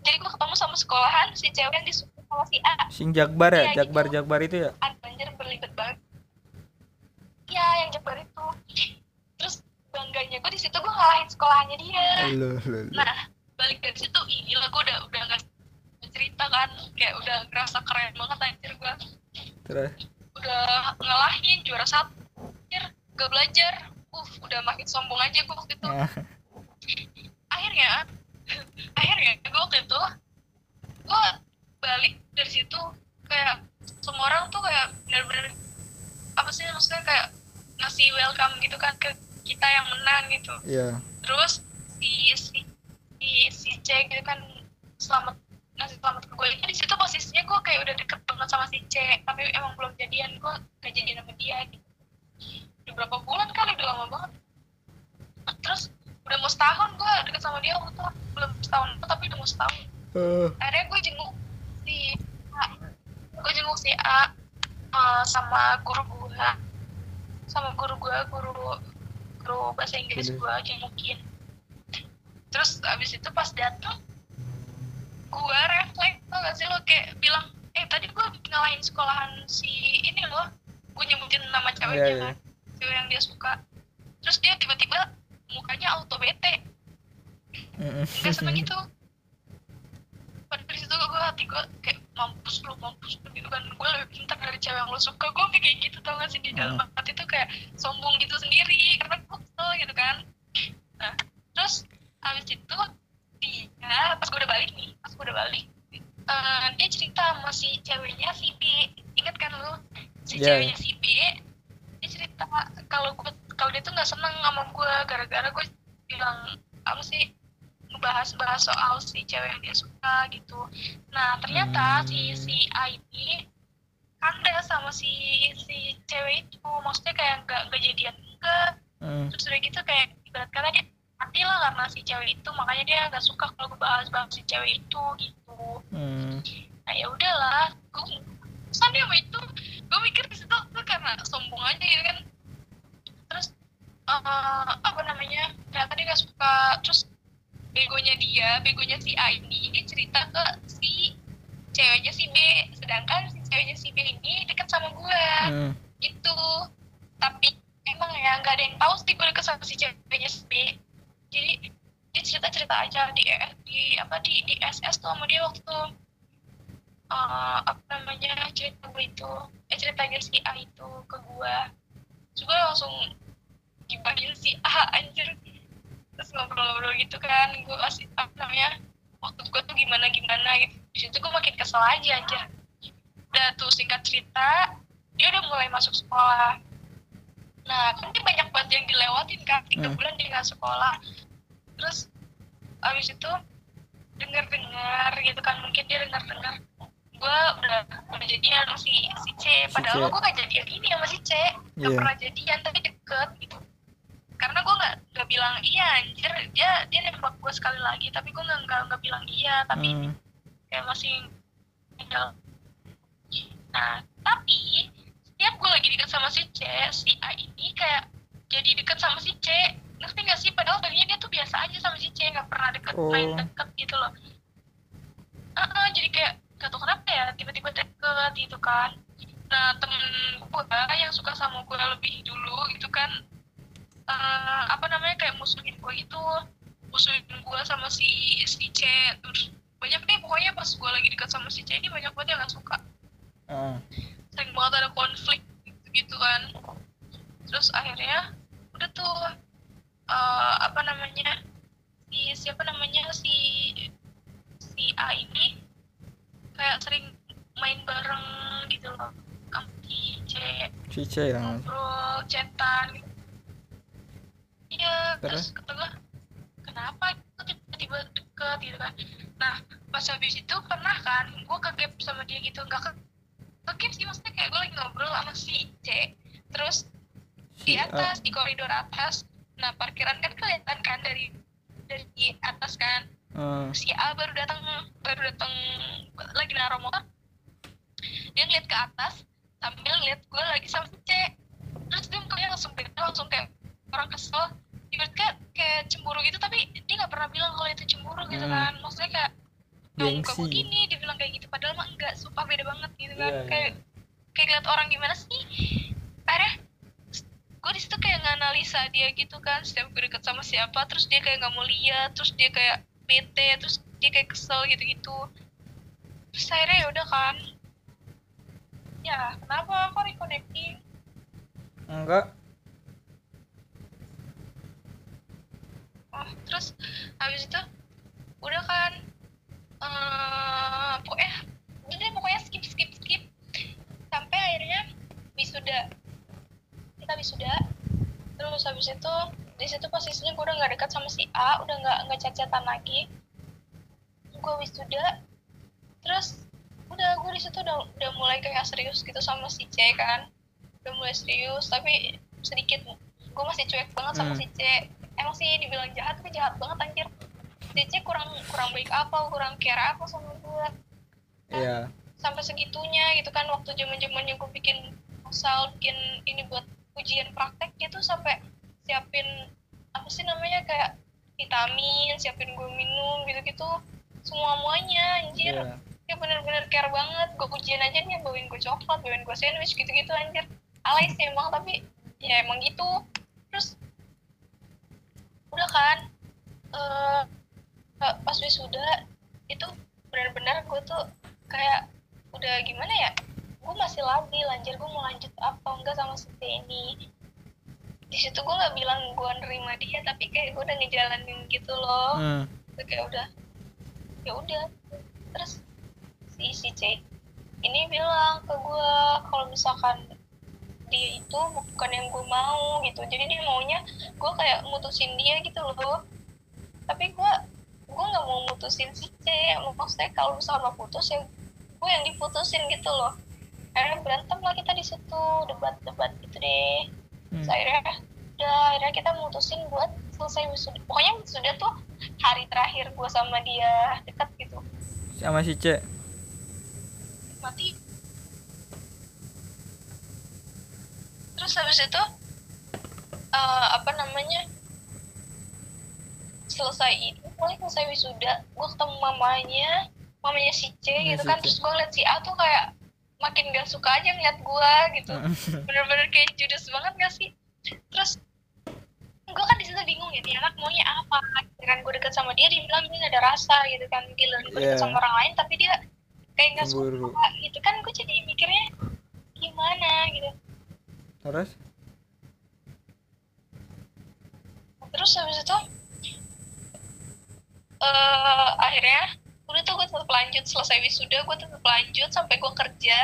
jadi gue ketemu sama sekolahan si cewek yang disuka sama si A Sing Jakbar ya? Iya, Jakbar gitu. Jakbar itu ya? anjir berlibat banget ya yang Jabar itu terus bangganya gue di situ gue ngalahin sekolahannya dia Loh, loh, loh. nah balik dari situ ih gila gue udah udah nggak cerita kan kayak udah ngerasa keren banget anjir gue Terus? udah ngalahin juara satu anjir gak belajar uh udah makin sombong aja gue waktu itu. Nah, akhirnya akhirnya gue waktu itu gue balik dari situ kayak semua orang tuh kayak bener-bener apa sih maksudnya kayak ngasih welcome gitu kan ke kita yang menang gitu. Iya. terus si si si, si C gitu kan selamat ngasih selamat ke gue itu di situ posisinya gue kayak udah deket banget sama si C tapi emang belum jadian gue gak jadian sama dia gitu udah berapa bulan kali udah lama banget. Terus udah mau setahun gue deket sama dia waktu belum setahun tapi udah mau setahun. Eh, akhirnya gue jenguk si A. Gue jenguk si A eh, sama guru gue sama guru gue guru guru bahasa Inggris gue jengukin. Terus abis itu pas datang gue refleks tau gak sih lo? Kayak bilang eh tadi gue ngalahin sekolahan si ini loh. Gue nyebutin nama ceweknya Iya, iya. kan cewek yang dia suka. Terus dia tiba-tiba mukanya auto bete. Nggak seneng gitu. Pada dari situ gue hati gue kayak mampus lu mampus lu gitu kan. Gue lebih pintar dari cewek yang lo suka. Gue kayak gitu tau gak sih? Di dalam hati tuh kayak sombong gitu sendiri karena gue kesel gitu kan. Nah terus habis itu dia pas gue udah balik nih pas gue udah balik eh, dia cerita sama si ceweknya si B inget kan lu? Si Iya. ceweknya si B cerita kalau gue kalau dia tuh nggak seneng sama gue gara-gara gue bilang apa sih ngebahas-bahas soal si cewek yang dia suka gitu. Nah ternyata Hmm. si si A ini kanda sama si si cewek itu, maksudnya kayak nggak nggak jadian enggak. Hmm, Terus udah gitu kayak ibarat kata dia mati lah karena si cewek itu, makanya dia nggak suka kalau gue bahas-bahas si cewek itu gitu. hmm. Nah ya udahlah, gue dia sama itu, gue mikir di situ tuh karena sombong aja gitu kan. Terus eh, apa namanya? Ternyata dia nggak suka terus begonya dia begonya si A ini dia cerita ke si ceweknya si B. Sedangkan si ceweknya si B ini deket sama gue Hmm. itu tapi emang ya nggak ada yang tahu sih gue deket sama si ceweknya si B. Jadi dia cerita cerita aja di di apa di di SS tuh sama dia waktu eh, apa namanya cerita gue itu eh ceritanya si A itu ke gue gue langsung gibahin si A anjir. Terus ngobrol-ngobrol gitu kan gue kasih apa namanya waktu gue tuh gimana gimana gitu. Di situ gue makin kesel aja anjir. Udah tuh singkat cerita dia udah mulai masuk sekolah. Nah kan dia banyak banget yang dilewatin kan tiga Hmm. bulan dia nggak sekolah. Terus abis itu dengar dengar gitu kan mungkin dia dengar dengar gue udah udah jadian sama si si C padahal C. gue gak jadian ini sama si C gak Iya. pernah jadian tapi deket gitu karena gue nggak nggak bilang iya anjir dia dia nembak gue sekali lagi tapi gue nggak nggak nggak bilang iya tapi Hmm. kayak masih nah tapi setiap gue lagi deket sama si C si A ini kayak jadi deket sama si C ngerti gak sih padahal tadinya dia tuh biasa aja sama si C nggak pernah deket Oh. main deket gitu loh Ah, ah, jadi kayak gak tau kenapa ya tiba-tiba deket gitu kan. Nah temen gue yang suka sama gue lebih dulu gitu kan eh, apa namanya kayak musuhin gue gitu. Musuhin gue sama si si C terus banyak deh pokoknya pas gue lagi dekat sama si C ini banyak banget yang gak suka. Ah. sering banget ada konflik gitu, gitu kan. Terus akhirnya udah tuh eh, apa namanya si siapa namanya si si A ini kayak sering main bareng gitu loh. Sama si C kan ngobrol gitu. iya Terus? gue kenapa tiba-tiba deket? Gitu kan. Nah pas habis itu pernah kan gue ke gap sama dia gitu. Nggak ke ke gap sih maksudnya kayak gue lagi ngobrol sama si C. Terus si di A. atas di koridor atas. Nah parkiran kan kelihatan kan dari dari atas kan Ah. si A baru datang baru datang lagi naruh motor dia ngeliat ke atas sambil ngeliat gue lagi sama si C terus dia mukanya langsung beda langsung kayak orang kesel ibarat kayak kayak cemburu gitu tapi dia nggak pernah bilang kalau itu cemburu gitu Hmm. kan maksudnya kayak "Yang muka gue Gengsi. gini dia bilang kayak gitu padahal mah enggak sumpah beda banget gitu kan Iya, iya. kayak kayak ngeliat orang gimana sih akhirnya gue di situ kayak nganalisa dia gitu kan setiap gue deket sama siapa terus dia kayak nggak mau lihat terus dia kayak bete terus dia kayak kesel gitu gitu terus akhirnya ya udah kan. Ya kenapa kok reconnecting? Enggak. Oh terus habis itu udah kan eh pokoknya udah pokoknya skip skip skip. Sampai akhirnya wisuda. Kita wisuda. Terus habis itu di situ posisinya gue udah nggak dekat sama si A udah nggak nggak chat-chatan lagi. Gue wisuda. Terus udah gue di situ udah udah mulai kayak serius gitu sama si C kan. Udah mulai serius tapi sedikit. Gue masih cuek banget sama Hmm. si C. Emang sih dibilang jahat tapi jahat banget anjir. Si C kurang kurang baik apa kurang care apa sama gue iya. sampai segitunya gitu kan waktu zaman zamannya gue bikin asal bikin ini buat ujian praktek dia tuh sampai siapin apa sih namanya kayak vitamin siapin gue minum gitu gitu semua muanya anjir. Iya. Dia bener-bener care banget. Gue ujian aja dia bawain gue coklat bawain gue sandwich gitu-gitu anjir. Alay sih emang tapi ya emang gitu. Terus udah kan eh, pas wisuda itu benar-benar gue tuh kayak udah gimana ya gue masih labil anjir. Gue mau lanjut apa enggak sama si C ini di situ gue nggak bilang gue nerima dia tapi kayak gue udah ngejalanin gitu loh. Hmm. Terus kayak udah ya udah. Terus si si C ini bilang ke gue kalau misalkan dia itu bukan yang gue mau gitu. Jadi dia maunya gue kayak mutusin dia gitu loh. Tapi gue gue nggak mau mutusin si C. Maksudnya kalau misalkan mau putus ya gue yang diputusin gitu loh. Akhirnya berantem lah kita di situ. Debat-debat gitu deh Hmm. Akhirnya udah akhirnya kita mutusin buat selesai wisuda. Pokoknya wisuda tuh hari terakhir gue sama dia deket gitu. Sama si C? Mati. Terus habis itu eh, apa namanya selesai itu mulai selesai wisuda gue ketemu mamanya mamanya si C gitu si kan C. terus gue ngeliat si A tuh kayak makin gak suka aja ngeliat gue gitu. Bener-bener kayak judes banget gak sih? Terus gue kan di situ bingung ya dia anak maunya apa? Kan gue deket sama dia dia bilang ini gak ada rasa gitu kan. Gila gue deket Iya. sama orang lain tapi dia kayak Cemburu. suka gitu kan. Gue jadi mikirnya gimana? gitu. Terus? Terus habis itu eh akhirnya udah tuh gue tetap lanjut selesai wisuda gue tetap lanjut sampai gue kerja.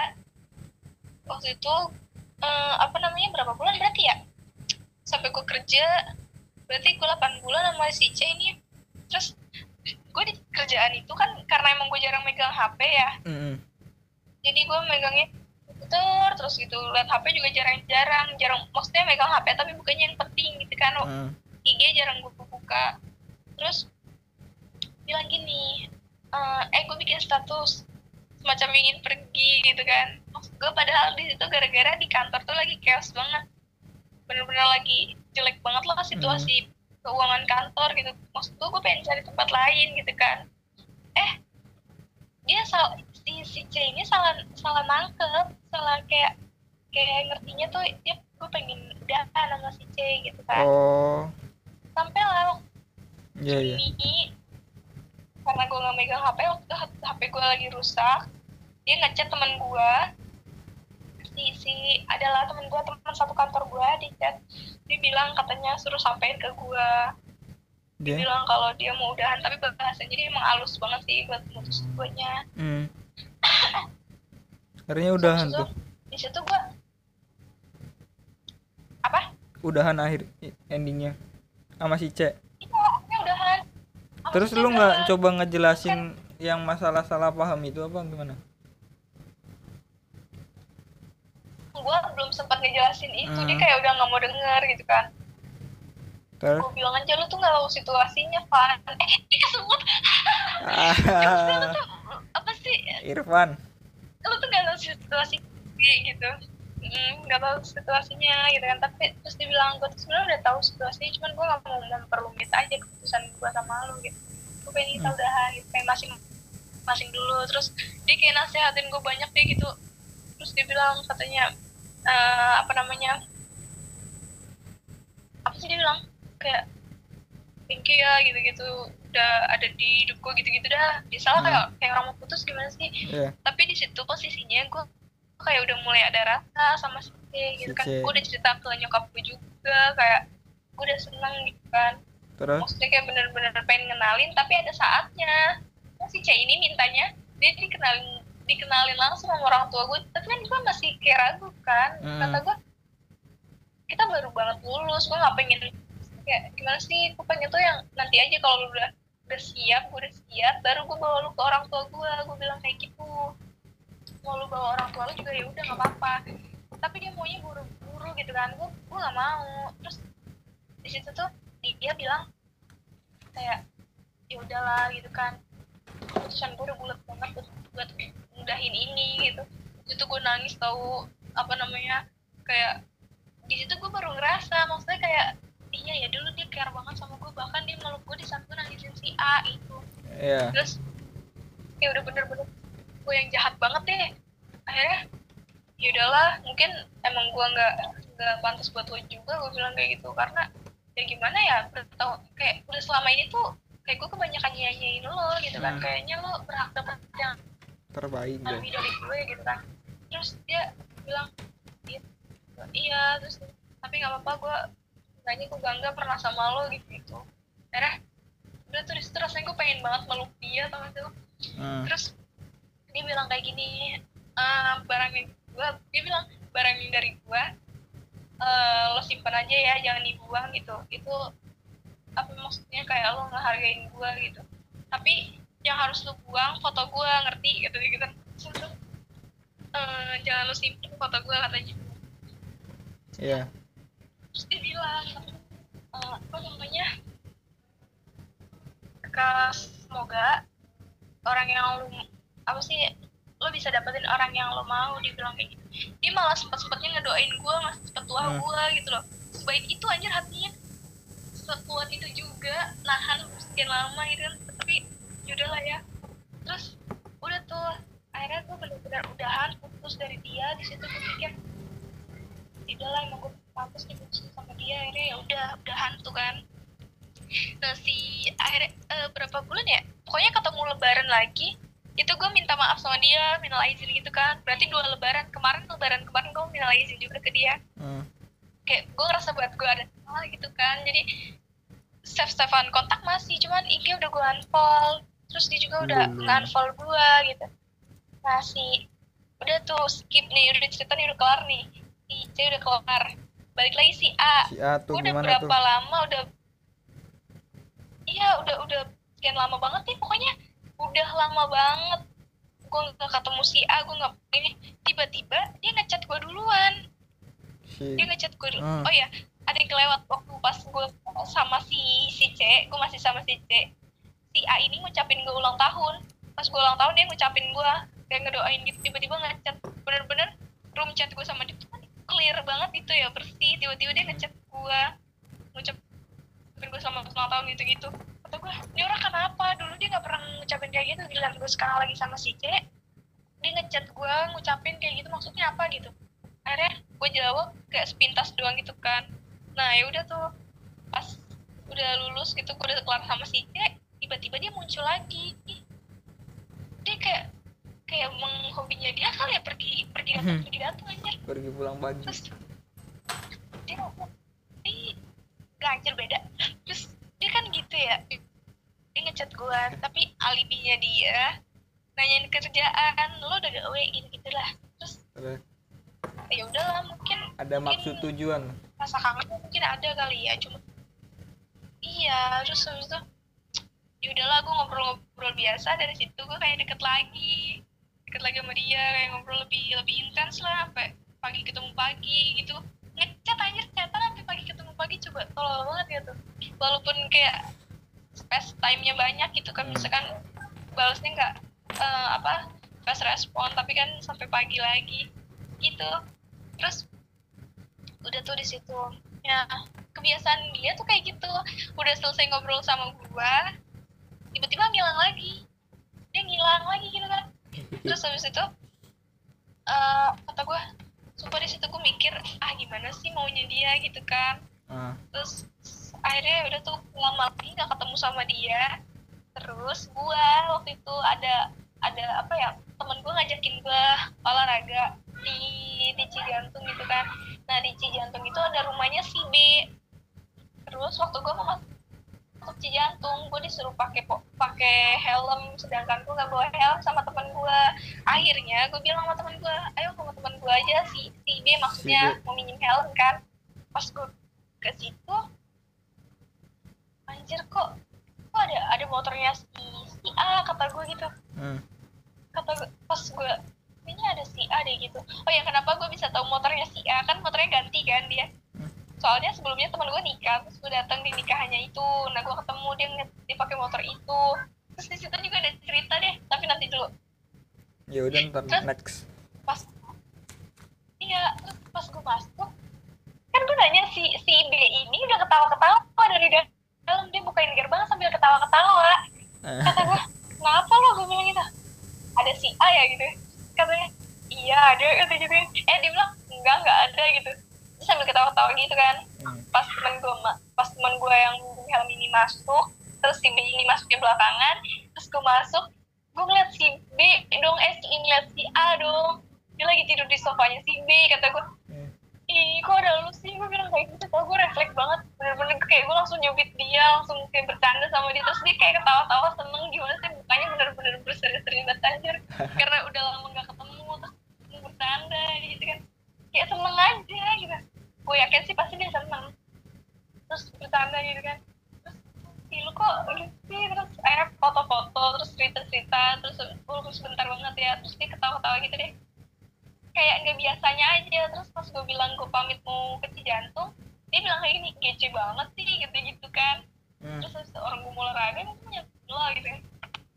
Waktu itu eh, apa namanya berapa bulan berarti ya? Sampai gue kerja berarti gue 8 bulan sama si C ini. Terus gue di kerjaan itu kan karena emang gue jarang megang HP ya. Mm-mm. jadi gue megangnya komputer terus gitu. Liat HP juga jarang-jarang jarang maksudnya megang HP tapi bukannya yang penting gitu kan. Mm. IG jarang gue buka. Terus bilang gini eh eh gue bikin status semacam ingin pergi gitu kan. Maksud gue padahal di situ gara-gara di kantor tuh lagi chaos banget. Bener-bener lagi jelek banget lah situasi keuangan kantor gitu. Maksud gue gue pengen cari tempat lain gitu kan. Eh dia salah si si C ini salah salah nangkep salah kayak kayak ngertinya tuh dia gue pengen udahan sama si C gitu kan. Oh. Sampai lah iya. ini karena gue nggak megang HP waktu itu HP gue lagi rusak dia ngechat temen gue si si adalah temen gue teman satu kantor gue di chat. Dia bilang katanya suruh sampein ke gue dia dia? bilang kalau dia mau udahan tapi bahasanya dia emang halus banget sih buat mutus gue nya mm. akhirnya udahan tuh. di situ gue apa? Udahan akhir endingnya. Sama si C. Iya udahan terus lu nggak coba ngejelasin yang masalah salah paham itu apa gimana? Gue belum sempat ngejelasin itu dia Hmm. kayak udah nggak mau denger gitu kan. Terus? Gue bilang aja lu tuh nggak tahu situasinya Van. Eh dia kesebut. Ah, apa sih? Irfan. Lu tuh nggak tahu situasi kayak Mm, nggak tahu situasinya gitu kan. Tapi terus dia bilang gue tuh sebenarnya udah tahu situasinya cuman gue nggak mau memperumit aja keputusan gue sama lu gitu. Gue pengen kita Hmm. udahan gitu pengen masing masing dulu. Terus dia kayak nasehatin gue banyak deh gitu. Terus dia bilang katanya eh, apa namanya apa sih dia bilang? Kayak thank you ya gitu-gitu. Udah ada di hidup gue gitu-gitu dah. Biasalah Hmm. kayak kayak orang mau putus gimana sih? Iya. tapi di situ posisinya gue kayak udah mulai ada rasa sama si C gitu kan. Gue udah cerita ke nyokap gue juga kayak gue udah seneng gitu kan. Terus? Maksudnya kayak bener-bener pengen ngenalin tapi ada saatnya. Nah, si C ini mintanya dia dikenalin dikenalin langsung sama orang tua gue tapi kan gue masih kayak ragu kan. Hmm. kata gue kita baru banget lulus gue nggak pengen. Kayak gimana sih? Gue pengen tuh yang nanti aja kalau lu udah udah siap gue udah siap baru gue bawa lu ke orang tua gue gue bilang kayak gitu mau lu bawa orang tua lu juga ya udah nggak apa-apa. Tapi dia maunya buru-buru gitu kan. Gue gue nggak mau. Terus di situ tuh di- dia bilang kayak ya udahlah gitu kan. Keputusan gue udah bulat banget buat, buat mudahin ini gitu. Itu gue nangis tahu apa namanya kayak di situ gue baru ngerasa maksudnya kayak iya ya dulu dia care banget sama gue bahkan dia meluk gue di saat gue nangisin si A itu. Iya. Terus ya udah bener-bener gue yang jahat banget deh. Akhirnya ya udahlah mungkin emang gue nggak nggak pantas buat lo juga gue bilang kayak gitu. Karena ya gimana ya udah tau kayak udah selama ini tuh kayak gue kebanyakan nyanyiin lo gitu kan. Hmm. kayaknya lo berhak dapat yang terbaik deh. lebih dari gue gitu kan. Terus dia bilang iya, iya terus tapi nggak apa-apa gue nanya gue bangga pernah sama lo gitu gitu. Akhirnya udah di situ rasanya gue pengen banget meluk dia tau gak sih lo? Hmm. terus dia bilang kayak gini "Eh, barang yang gue dia bilang barang yang dari gue eh, lo simpan aja ya jangan dibuang gitu. Itu apa maksudnya kayak lo ngehargain gue gitu. Tapi yang harus lo buang foto gue ngerti? Gitu gitu Terus tuh, "Eh, jangan lo simpan foto gue katanya iya. Terus dia bilang eh, apa namanya semoga orang yang lu apa sih lo bisa dapetin orang yang lo mau dibilang kayak gitu. Dia malah sempat sempatnya ngedoain gue ngasih cepet tua Hmm. gue gitu loh. Sebaik itu anjir hatinya sekuat itu juga nahan sekian lama gitu kan. Tapi yaudah lah ya. Terus udah tuh akhirnya gue bener-bener udahan putus dari dia. Di situ gue pikir udah lah emang gue pantas sama dia. Akhirnya ya udah udahan tuh kan. Nah si akhirnya eh, berapa bulan ya? Pokoknya ketemu lebaran lagi itu gue minta maaf sama dia minta izin gitu kan. Berarti dua lebaran kemarin lebaran kemarin gue minta izin juga ke dia. Hmm. kayak gue ngerasa buat gue ada salah gitu kan. Jadi save savean kontak masih cuman IG udah gue unfollow. Terus dia juga udah Hmm. nge-unfollow gue gitu. Masih. Udah tuh skip nih udah cerita nih udah kelar nih. Si C udah kelar. Balik lagi si A. Si A tuh udah berapa tuh? lama udah iya udah udah sekian lama banget nih pokoknya udah lama banget. Gue nggak ketemu si A gue nggak ini. Tiba-tiba dia ngechat gue duluan. Dia ngechat gue dulu. Hmm. oh ya ada yang kelewat waktu pas gue sama si si C gue masih sama si C. Si A ini ngucapin gue ulang tahun. Pas gue ulang tahun dia ngucapin gue kayak ngedoain gitu tiba-tiba ngechat. Bener-bener room chat gue sama dia tuh kan clear banget itu ya bersih. Tiba-tiba dia ngechat gue ngucapin gue selamat ulang tahun gitu-gitu kata gue ini orang kenapa? Dulu dia nggak pernah ngucapin kayak gitu. Giliran gue sekarang lagi sama si C dia ngechat gue ngucapin kayak gitu. Maksudnya apa gitu? Akhirnya gue jawab kayak sepintas doang gitu kan. Nah ya udah tuh. Pas udah lulus gitu gue udah kelar sama si C tiba-tiba dia muncul lagi. Dia kayak kayak emang hobinya dia kali ya pergi pergi datang pergi datang aja pergi pulang pagi. Terus dia ngomong ih ganjil beda. Terus dia kan gitu ya. Dia ngechat gue tapi alibinya dia nanyain kerjaan. Lo udah gawe gitu gitulah terus ya udahlah mungkin ada mungkin maksud tujuan? rasa kangen mungkin ada kali ya cuma iya terus habis itu ya udahlah gue ngobrol-ngobrol biasa. Dari situ gue kayak deket lagi. Deket lagi sama dia kayak ngobrol lebih lebih intens lah sampai pagi ketemu pagi gitu. Ngechat pagi coba tolol banget gitu. Walaupun kayak space time-nya banyak gitu kan misalkan balasnya nggak eh, apa pas respon tapi kan sampai pagi lagi gitu. Terus udah tuh di situ. Ya kebiasaan dia tuh kayak gitu. Udah selesai ngobrol sama gua tiba-tiba ngilang lagi. Dia ngilang lagi gitu kan. Terus habis itu eh kata gua sumpah di situ gua mikir ah gimana sih maunya dia? gitu kan ah. Terus akhirnya udah tuh lama lagi nggak ketemu sama dia. Terus gua waktu itu ada ada apa ya temen gua ngajakin gua olahraga di di Cijantung gitu kan. Nah di Cijantung itu ada rumahnya si B. Terus waktu gua mau masuk Cijantung gua disuruh pakai pakai helm sedangkan gua nggak bawa helm sama temen gua. Akhirnya gua bilang sama temen gua ayo sama temen gua aja. Si si B maksudnya Si B. mau minjem helm kan. Pas gua ke situ. Anjir kok kok ada ada motornya si si A kata gue gitu. Hmm. kata gue pas gue ini ada si A deh gitu. Oh ya kenapa gue bisa tahu motornya si A? Kan motornya ganti kan dia. Hmm. soalnya sebelumnya teman gue nikah terus gue datang di nikahannya itu. Nah gue ketemu dia dia pakai motor itu. Terus di situ juga ada cerita deh tapi nanti dulu. Ya udah ntar next. pas iya terus pas gue masuk kan gue nanya si si B ini udah ketawa-ketawa dari dalam. Dia bukain gerbang sambil ketawa-ketawa. Kata gue kenapa lo? Gue bilang gitu. Ada si A ya gitu. Katanya iya ada kata gitu. Eh dia bilang enggak enggak ada gitu. Terus sambil ketawa-ketawa gitu kan. Hmm. pas temen gue pas temen gue yang helm ini masuk terus si B ini masuknya belakangan terus gue masuk gue ngeliat si B dong eh si ngeliat si A dong. Dia lagi tidur di sofanya si B kata gue Hmm. Ih kok ada lu sih? Gue bilang kayak gitu. Tau gue refleks banget. Bener-bener kayak gue langsung nyubit dia langsung kayak bercanda sama dia. Terus dia kayak ketawa-tawa seneng. Gimana sih? Mukanya bener-bener berseri-seri banget anjir. Karena udah lama gak ketemu terus bercanda gitu kan. Kayak seneng aja gitu. Gue yakin sih pasti dia seneng. Terus bercanda gitu kan. Terus ih lu kok gitu sih terus akhirnya foto-foto terus cerita-cerita terus uh, sebentar banget ya. Terus dia ketawa-ketawa gitu deh kayak nggak biasanya aja. Terus pas gue bilang gue pamit mau ke Cijantung dia bilang kayak gini gece banget sih gitu gitu kan. Hmm. terus habis orang gue mau olahraga gue punya lo gitu kan.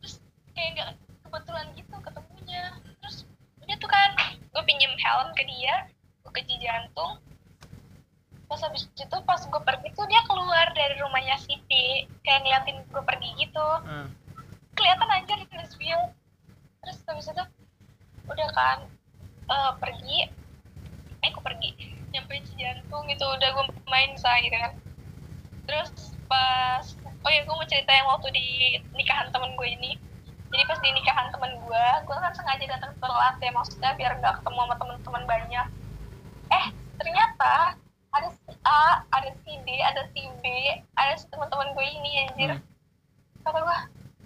Terus kayak nggak kebetulan gitu ketemunya. Terus udah tuh kan gue pinjem helm ke dia gue ke Cijantung pas habis itu pas gue pergi tuh dia keluar dari rumahnya Siti kayak ngeliatin gue pergi gitu. Hmm. kelihatan aja di terus habis itu udah kan eh, pergi. Eh aku pergi? Nyampe Cijantung gitu udah gue main saya gitu kan. Terus pas oh ya gue mau cerita yang waktu di nikahan temen gue ini. Jadi pas di nikahan temen gue gue kan sengaja datang telat ya maksudnya biar nggak ketemu sama teman-teman banyak. Eh ternyata ada si A ada si D ada si B ada si teman-teman gue ini anjir. Hmm. kata gue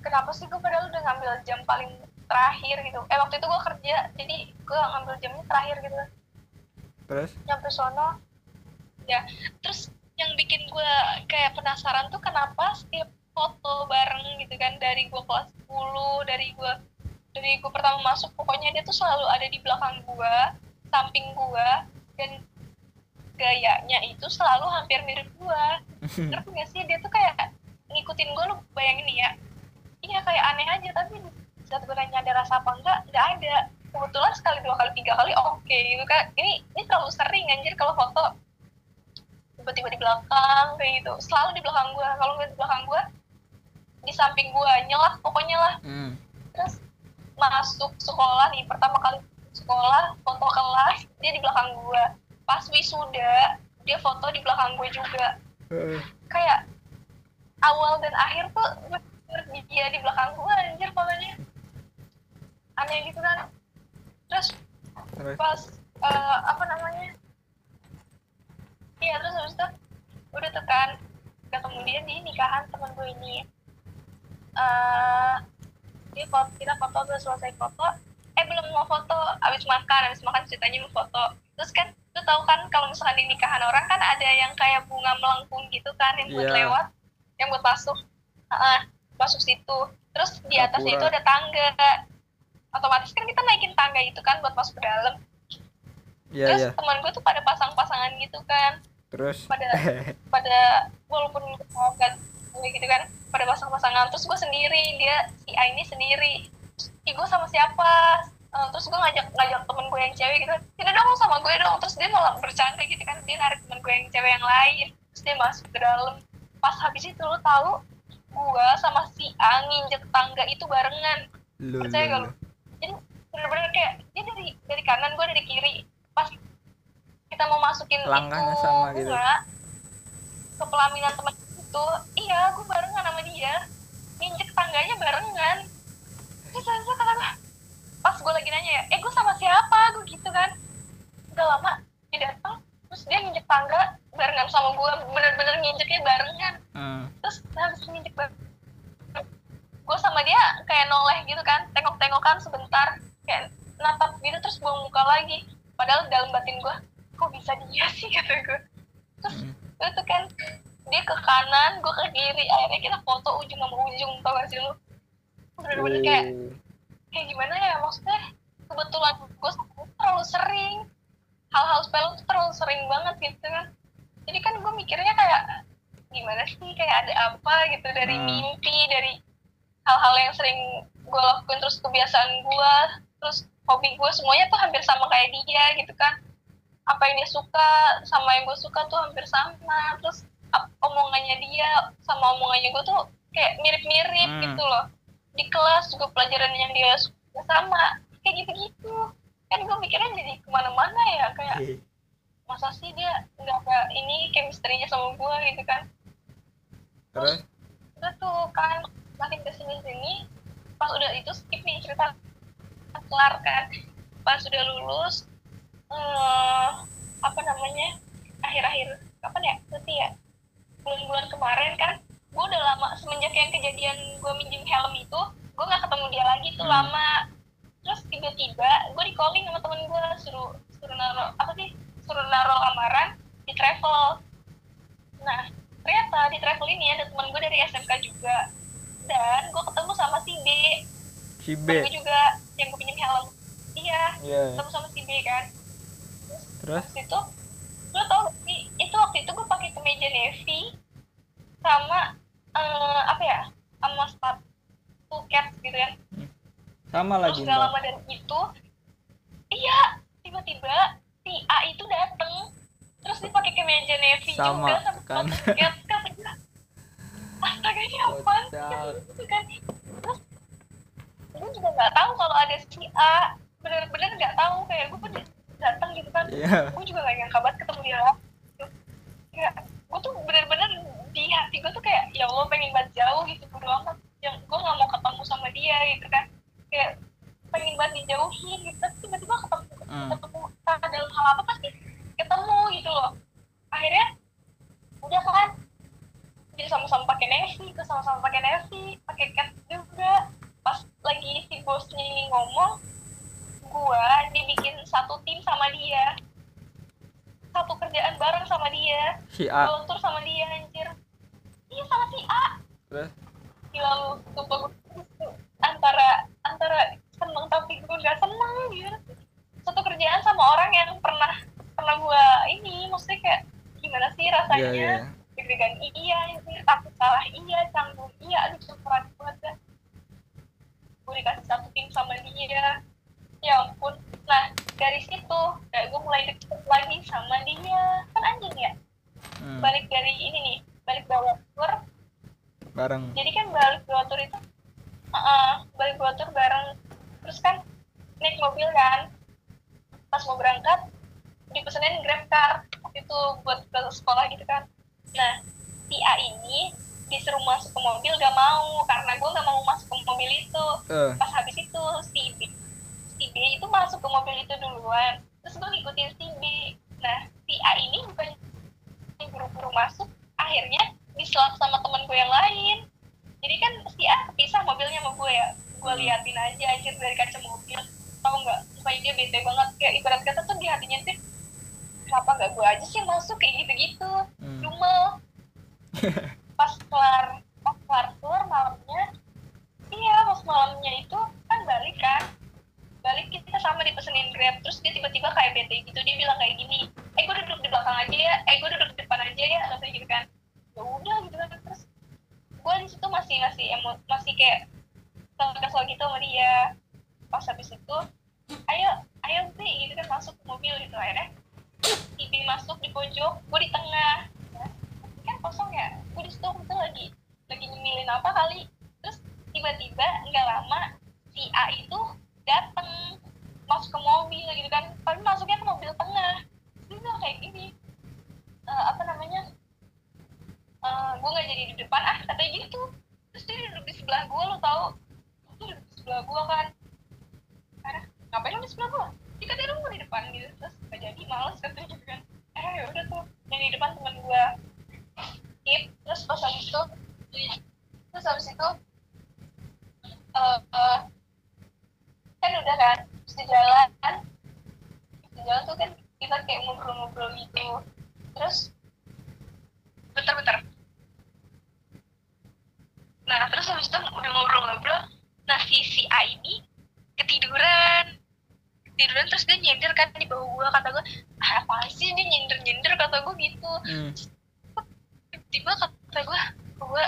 kenapa sih gue padahal udah ngambil jam paling terakhir gitu. Eh waktu itu gue kerja jadi gue ngambil jamnya terakhir gitu. Terus? Nyampe sono. Ya terus yang bikin gue kayak penasaran tuh kenapa setiap foto bareng gitu kan dari gue kelas 10 dari gue dari gue pertama masuk pokoknya dia tuh selalu ada di belakang gue samping gue dan gayanya itu selalu hampir mirip gue ngerti gak sih? Dia tuh kayak ngikutin gue lu bayangin nih ya. Iya kayak aneh aja tapi nanya ada rasa apa enggak nggak ada. Kebetulan sekali dua kali tiga kali oke gitu kan. Ini ini terlalu sering anjir kalau foto tiba-tiba di belakang kayak gitu. Selalu di belakang gue kalau nggak di belakang gue di samping gue nyelah pokoknya lah. Hmm. terus masuk sekolah nih pertama kali sekolah foto kelas dia di belakang gue pas wisuda dia foto di belakang gue juga. Eh, kayak awal dan akhir tuh dia di belakang gue anjir pokoknya aneh gitu kan. Terus terus? pas eh, apa namanya? Iya terus habis itu udah tuh kan ketemu dia di nikahan temen gue ini. Eh dia foto kita foto udah selesai foto. Eh belum mau foto abis makan abis makan ceritanya mau foto. Terus kan lu tahu kan kalau misalkan di nikahan orang kan ada yang kayak bunga melengkung gitu kan yang buat Iya. lewat yang buat masuk. Heeh, masuk situ. Terus di atasnya itu ada tangga otomatis kan kita naikin tangga itu kan buat masuk ke dalam. Iya terus iya. teman gue tuh pada pasang-pasangan gitu kan. Terus? Pada pada walaupun kan gitu kan pada pasang-pasangan. Terus gue sendiri dia si A ini sendiri. Ih, gue sama siapa? Eh, terus gue ngajak ngajak temen gue yang cewek gitu. Tidak dong sama gue dong. Terus dia malah bercanda gitu kan. Dia narik temen gue yang cewek yang lain. Terus dia masuk ke dalam. Pas habis itu lo tahu gue sama si A nginjek tangga itu barengan. Lu, percaya gak lu. Bener-bener kayak dia dari dari kanan gue dari kiri. Pas kita mau masukin Langkahnya itu sama gitu. ke pelaminan teman itu iya gue barengan sama dia. Nginjek tangganya barengan. Terus itu kata gue pas gue lagi nanya ya eh gue sama siapa? Gue gitu kan. Udah lama dia datang terus dia nginjek tangga barengan sama gue bener-bener nginjeknya barengan. Hmm. terus habis nginjek bareng gue sama dia kayak noleh gitu kan tengok-tengokan sebentar kayak natap gitu terus buang muka lagi. Padahal dalam batin gue kok bisa dia sih kata gue terus Hmm. itu kan dia ke kanan gue ke kiri. Akhirnya kita foto ujung sama ujung tau gak sih lu? Bener-bener kayak Oh. kayak gimana ya maksudnya kebetulan gue terlalu sering. Hal-hal sepele tuh terlalu sering banget gitu kan. Jadi kan gue mikirnya kayak gimana sih kayak ada apa gitu dari Hmm. mimpi dari hal-hal yang sering gue lakuin terus kebiasaan gue terus hobi gue semuanya tuh hampir sama kayak dia gitu kan. Apa yang dia suka sama yang gue suka tuh hampir sama. Terus omongannya dia sama omongannya gue tuh kayak mirip-mirip Hmm. gitu loh. Di kelas juga pelajaran yang dia suka sama. Kayak gitu-gitu. Kan gue mikirnya jadi ke mana-mana ya kayak Hehe. masa sih dia nggak ada ini chemistry-nya sama gue gitu kan. Terus? Udah tuh kan makin ke sini sini pas udah itu skip nih cerita kelar kan. Pas udah lulus eh apa namanya akhir-akhir kapan ya? Berarti ya bulan-bulan kemarin kan gue udah lama semenjak yang kejadian gue minjem helm itu gue nggak ketemu dia lagi tuh Hmm. lama. Terus tiba-tiba gue di calling sama temen gue suruh suruh naruh apa sih suruh naruh lamaran di travel. Nah ternyata di travel ini ada teman gue dari SMK juga. Dan gue ketemu sama si B si B gue juga yang gue pinjam helm. Iya iya ketemu sama si B kan. Terus? Waktu itu lo tau gak sih itu waktu itu gue pakai kemeja navy sama eh, apa ya sama sepatu cat gitu kan. Sama terus lagi gak mbak. lama dan itu iya tiba-tiba si A itu dateng. Terus dia pakai kemeja navy Sama, juga sama kan. sepatu cat gue astaga ini apaan sih?" Gitu kan. Terus gue juga nggak tahu kalau ada si A. Bener-bener nggak tahu kayak gue datang gitu kan. Iya. Gue juga gak nyangka banget ketemu dia. Ya gue tuh bener-bener di hati gue tuh kayak ya Allah pengen banget jauh gitu bodo amat. Yang gue gak mau ketemu sama dia gitu kan. Kayak pengen banget dijauhin gitu. Tapi tiba-tiba ketemu Hmm. ketemu dalam hal apa pasti ketemu gitu loh. Akhirnya udah kan. Dia sama-sama pakai terus sama-sama pakai navy pakai cat juga pas lagi si bosnya ini ngomong gua dibikin satu tim sama dia. Satu kerjaan bareng sama dia. Si A. Volunteer sama dia anjir. Iya sama si A. Terus? Gila lu sumpah gue antara antara seneng tapi gue gak seneng gitu satu kerjaan sama orang yang pernah pernah gue ini maksudnya kayak gimana sih rasanya? Iya deg-degan iya anjir. Takut salah iya canggung iya aduh campuran banget dah gue dikasih satu tim sama dia. Ya ampun. Nah dari situ kayak gue mulai deket lagi sama dia. Kan anjing ya? Hmm. balik dari ini nih balik bawa tour bareng. Jadi kan balik dua tur itu uh, balik dua tur bareng. Terus kan naik mobil kan. Pas mau berangkat dipesenin grab car. Itu buat ke sekolah gitu kan. Nah si A ini disuruh masuk ke mobil gak mau mobil itu. Eh. Pas habis itu si B si B itu masuk ke mobil itu duluan. Terus gue ngikutin si B. Nah si A ini bukan buru-buru masuk akhirnya diselap sama temen gue yang lain. Jadi kan si A kepisah mobilnya sama gue ya. Gue liatin aja anjir dari kaca mobil. Tau nggak? Supaya dia bete banget. Kayak ibarat kata tuh di hatinya tuh kenapa nggak gue aja sih masuk? Kayak gitu-gitu. Hmm. cuma pas kelar tour malamnya iya pas malamnya itu kan balik kan? Balik kita sama dipesenin grab terus dia tiba-tiba kayak bete gitu dia bilang kayak gini eh gue duduk di belakang aja ya eh gue duduk di depan aja ya atau gitu kan. Ya udah gitu kan. Terus gue di situ masih masih emo masih kayak kesel gitu sama dia. Pas habis itu ayo ayo sih gitu kan masuk ke mobil gitu akhirnya Ibi masuk di pojok gue di tengah. Ya. kan kosong ya? Gue di situ lagi lagi nyemilin apa kali tiba-tiba nggak lama si A itu dateng. Masuk ke mobil gitu kan. Tapi masuknya ke mobil tengah. Bilang kayak gini "Eh, apa namanya? Eh, gue nggak jadi di depan. Ah katanya gitu terus dia duduk di sebelah gue lo tau? Duduk di sebelah gue kan. Karena ngapain lo di sebelah gue dia katanya lo mau di depan gitu. Terus gak jadi males katanya gitu kan. Eh udah tuh yang di depan teman gue skip terus pas habis itu terus habis itu eh eh, kan udah kan terus di jalan di jalan tuh kan kita kayak ngobrol-ngobrol gitu. Terus bentar-bentar nah terus habis itu udah ngobrol-ngobrol nah si si A ini ketiduran. Ketiduran terus dia nyender kan di bawah gua kata gua ah apa sih dia nyender nyender kata gua gitu. Hmm. tiba kata gua gua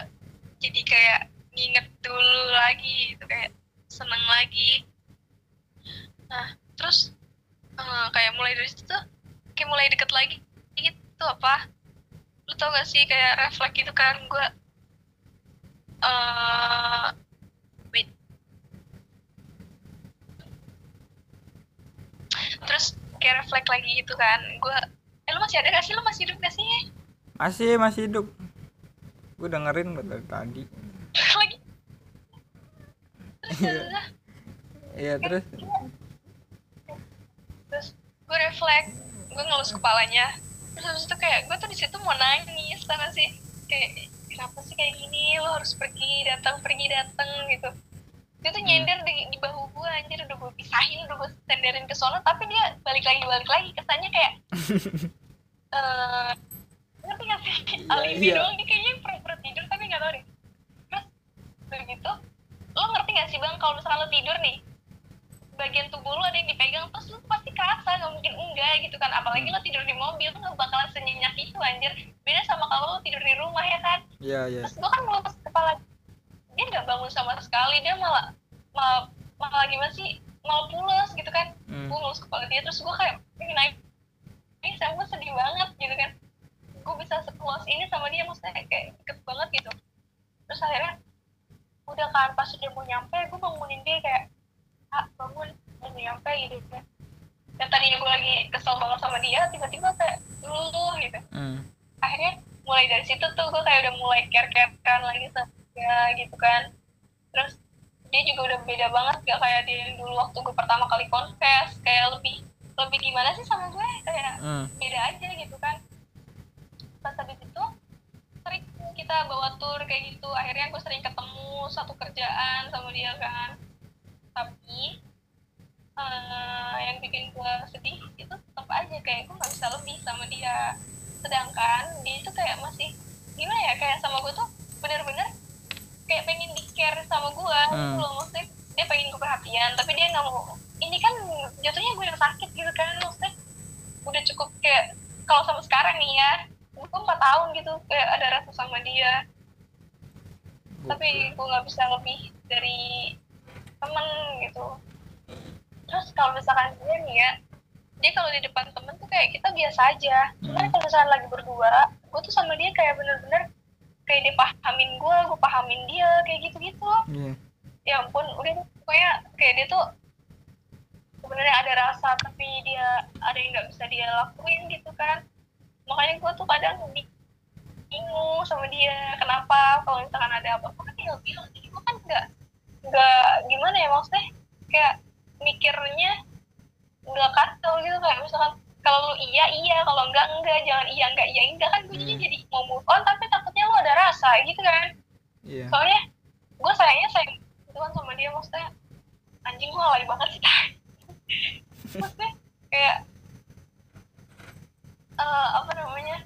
jadi kayak nginget dulu lagi gitu kayak seneng lagi. Nah terus eh, kayak mulai dari situ kayak mulai deket lagi gitu apa? Lu tau gak sih kayak refleks gitu kan gue eh wait. Terus kayak refleks lagi gitu kan gue eh lu masih ada gak sih? Lu masih hidup gak sih? Masih masih hidup. Gue dengerin dari tadi lagi. Iya. iya terus terus? Gue refleks gue ngelus kepalanya. Terus habis itu kayak gue tuh di situ mau nangis karena sih? Kayak kenapa sih kayak gini? Lo harus pergi datang pergi datang gitu. Dia tuh nyender di, di bahu gue anjir. Udah gue pisahin udah gue senderin ke sono tapi dia balik lagi balik lagi. Kesannya kayak eh ngerti gak sih? Iya, alibi iya. doang dia kayaknya pura-pura tidur tapi nggak tahu deh. terus udah gitu. Lo ngerti gak sih bang kalau misalnya lo tidur nih bagian tubuh lo ada yang dipegang terus lo pasti kerasa nggak mungkin enggak gitu kan. Apalagi lo tidur di mobil lo nggak bakalan senyenyak itu anjir. Beda sama kalau lo tidur di rumah ya kan? Iya iya. Terus gue kan ngelus kepala. Dia nggak bangun sama sekali dia malah malah malah gimana sih? Malah pulas gitu kan. Hmm. gue ngelus kepala dia terus gue kayak naik ini sama gue sedih banget gitu kan. Gue bisa sekeluas ini sama dia maksudnya kayak deket banget gitu. Terus akhirnya udah kan pas udah mau nyampe gue bangunin dia kayak ah bangun mau nyampe gitu kan. Dan tadinya gue lagi kesel banget sama dia tiba-tiba kayak luluh gitu. Hmm. akhirnya mulai dari situ tuh gue kayak udah mulai care carean lagi sama dia gitu kan. Terus dia juga udah beda banget gak kayak dia dulu waktu gue pertama kali confess kayak lebih lebih gimana sih sama gue? Kayak hmm. beda aja gitu kan. Pas habis kita bawa tour kayak gitu. Akhirnya gue sering ketemu satu kerjaan sama dia kan. Tapi uh, yang bikin gue sedih itu tetap aja kayak gue nggak bisa lebih sama dia. Sedangkan dia itu kayak masih gimana ya kayak sama gue tuh bener-bener kayak pengen di care sama gue Hmm. gitu loh. Maksudnya dia pengen gue perhatian tapi dia nggak mau ini kan jatuhnya gue yang sakit gitu kan. Maksudnya udah cukup kayak kalau sama sekarang nih ya gue empat tahun gitu kayak ada rasa sama dia. Tapi gue nggak bisa lebih dari temen gitu. Terus kalau misalkan dia nih ya dia kalau di depan temen tuh kayak kita biasa aja. Cuman Hmm. kalau misalkan lagi berdua gue tuh sama dia kayak bener-bener kayak dia pahamin gue gue pahamin dia kayak gitu-gitu. Iya. ya ampun udah pokoknya kayak dia tuh sebenarnya ada rasa tapi dia ada yang nggak bisa dia lakuin gitu kan makanya gue tuh kadang bi- bingung sama dia kenapa kalau misalkan ada apa-apa kan tinggal bilang jadi gue kan nggak nggak gimana ya maksudnya kayak mikirnya nggak kacau gitu kayak misalkan kalau lu iya iya kalau enggak enggak jangan iya enggak iya enggak kan gue Hmm. jadi mau move on tapi takutnya lu ada rasa gitu kan Iya. soalnya gue sayangnya sayang gitu kan sama dia maksudnya anjing gue alay banget sih maksudnya kayak eh, apa namanya?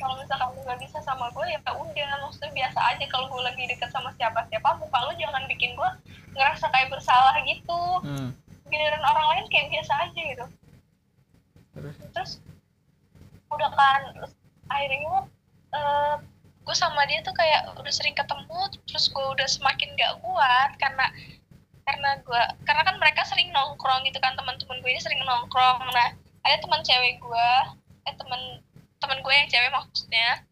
Kalau misalkan lu gak bisa sama gue ya udah maksudnya biasa aja kalau gue lagi deket sama siapa siapa muka lu jangan bikin gue ngerasa kayak bersalah gitu. Hmm. giliran orang lain kayak biasa aja gitu. Terus? Terus udah kan akhirnya eh gue sama dia tuh kayak udah sering ketemu terus gue udah semakin gak kuat karena karena gue karena kan mereka sering nongkrong gitu kan teman-teman gue ini sering nongkrong. Nah ada teman cewek gue eh teman teman gue yang cewek maksudnya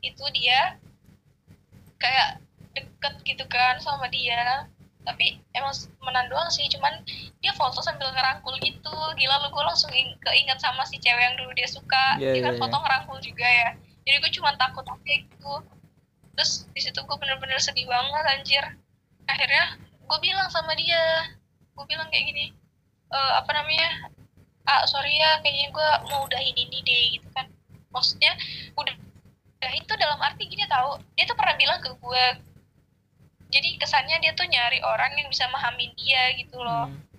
itu dia kayak deket gitu kan sama dia. Tapi emang temenan doang sih cuman dia foto sambil ngerangkul gitu. Gila lu gue langsung ing- keinget sama si cewek yang dulu dia suka. Iya, dia kan iya, foto iya. ngerangkul juga ya. Jadi gue cuma takut aja gitu. Terus di situ gue bener-bener sedih banget anjir. Akhirnya gue bilang sama dia gue bilang kayak gini "Eh, apa namanya ah sorry ya kayaknya gue mau udahin ini deh gitu kan maksudnya udah udah itu dalam arti gini tahu dia tuh pernah bilang ke gue jadi kesannya dia tuh nyari orang yang bisa memahami dia gitu loh hmm.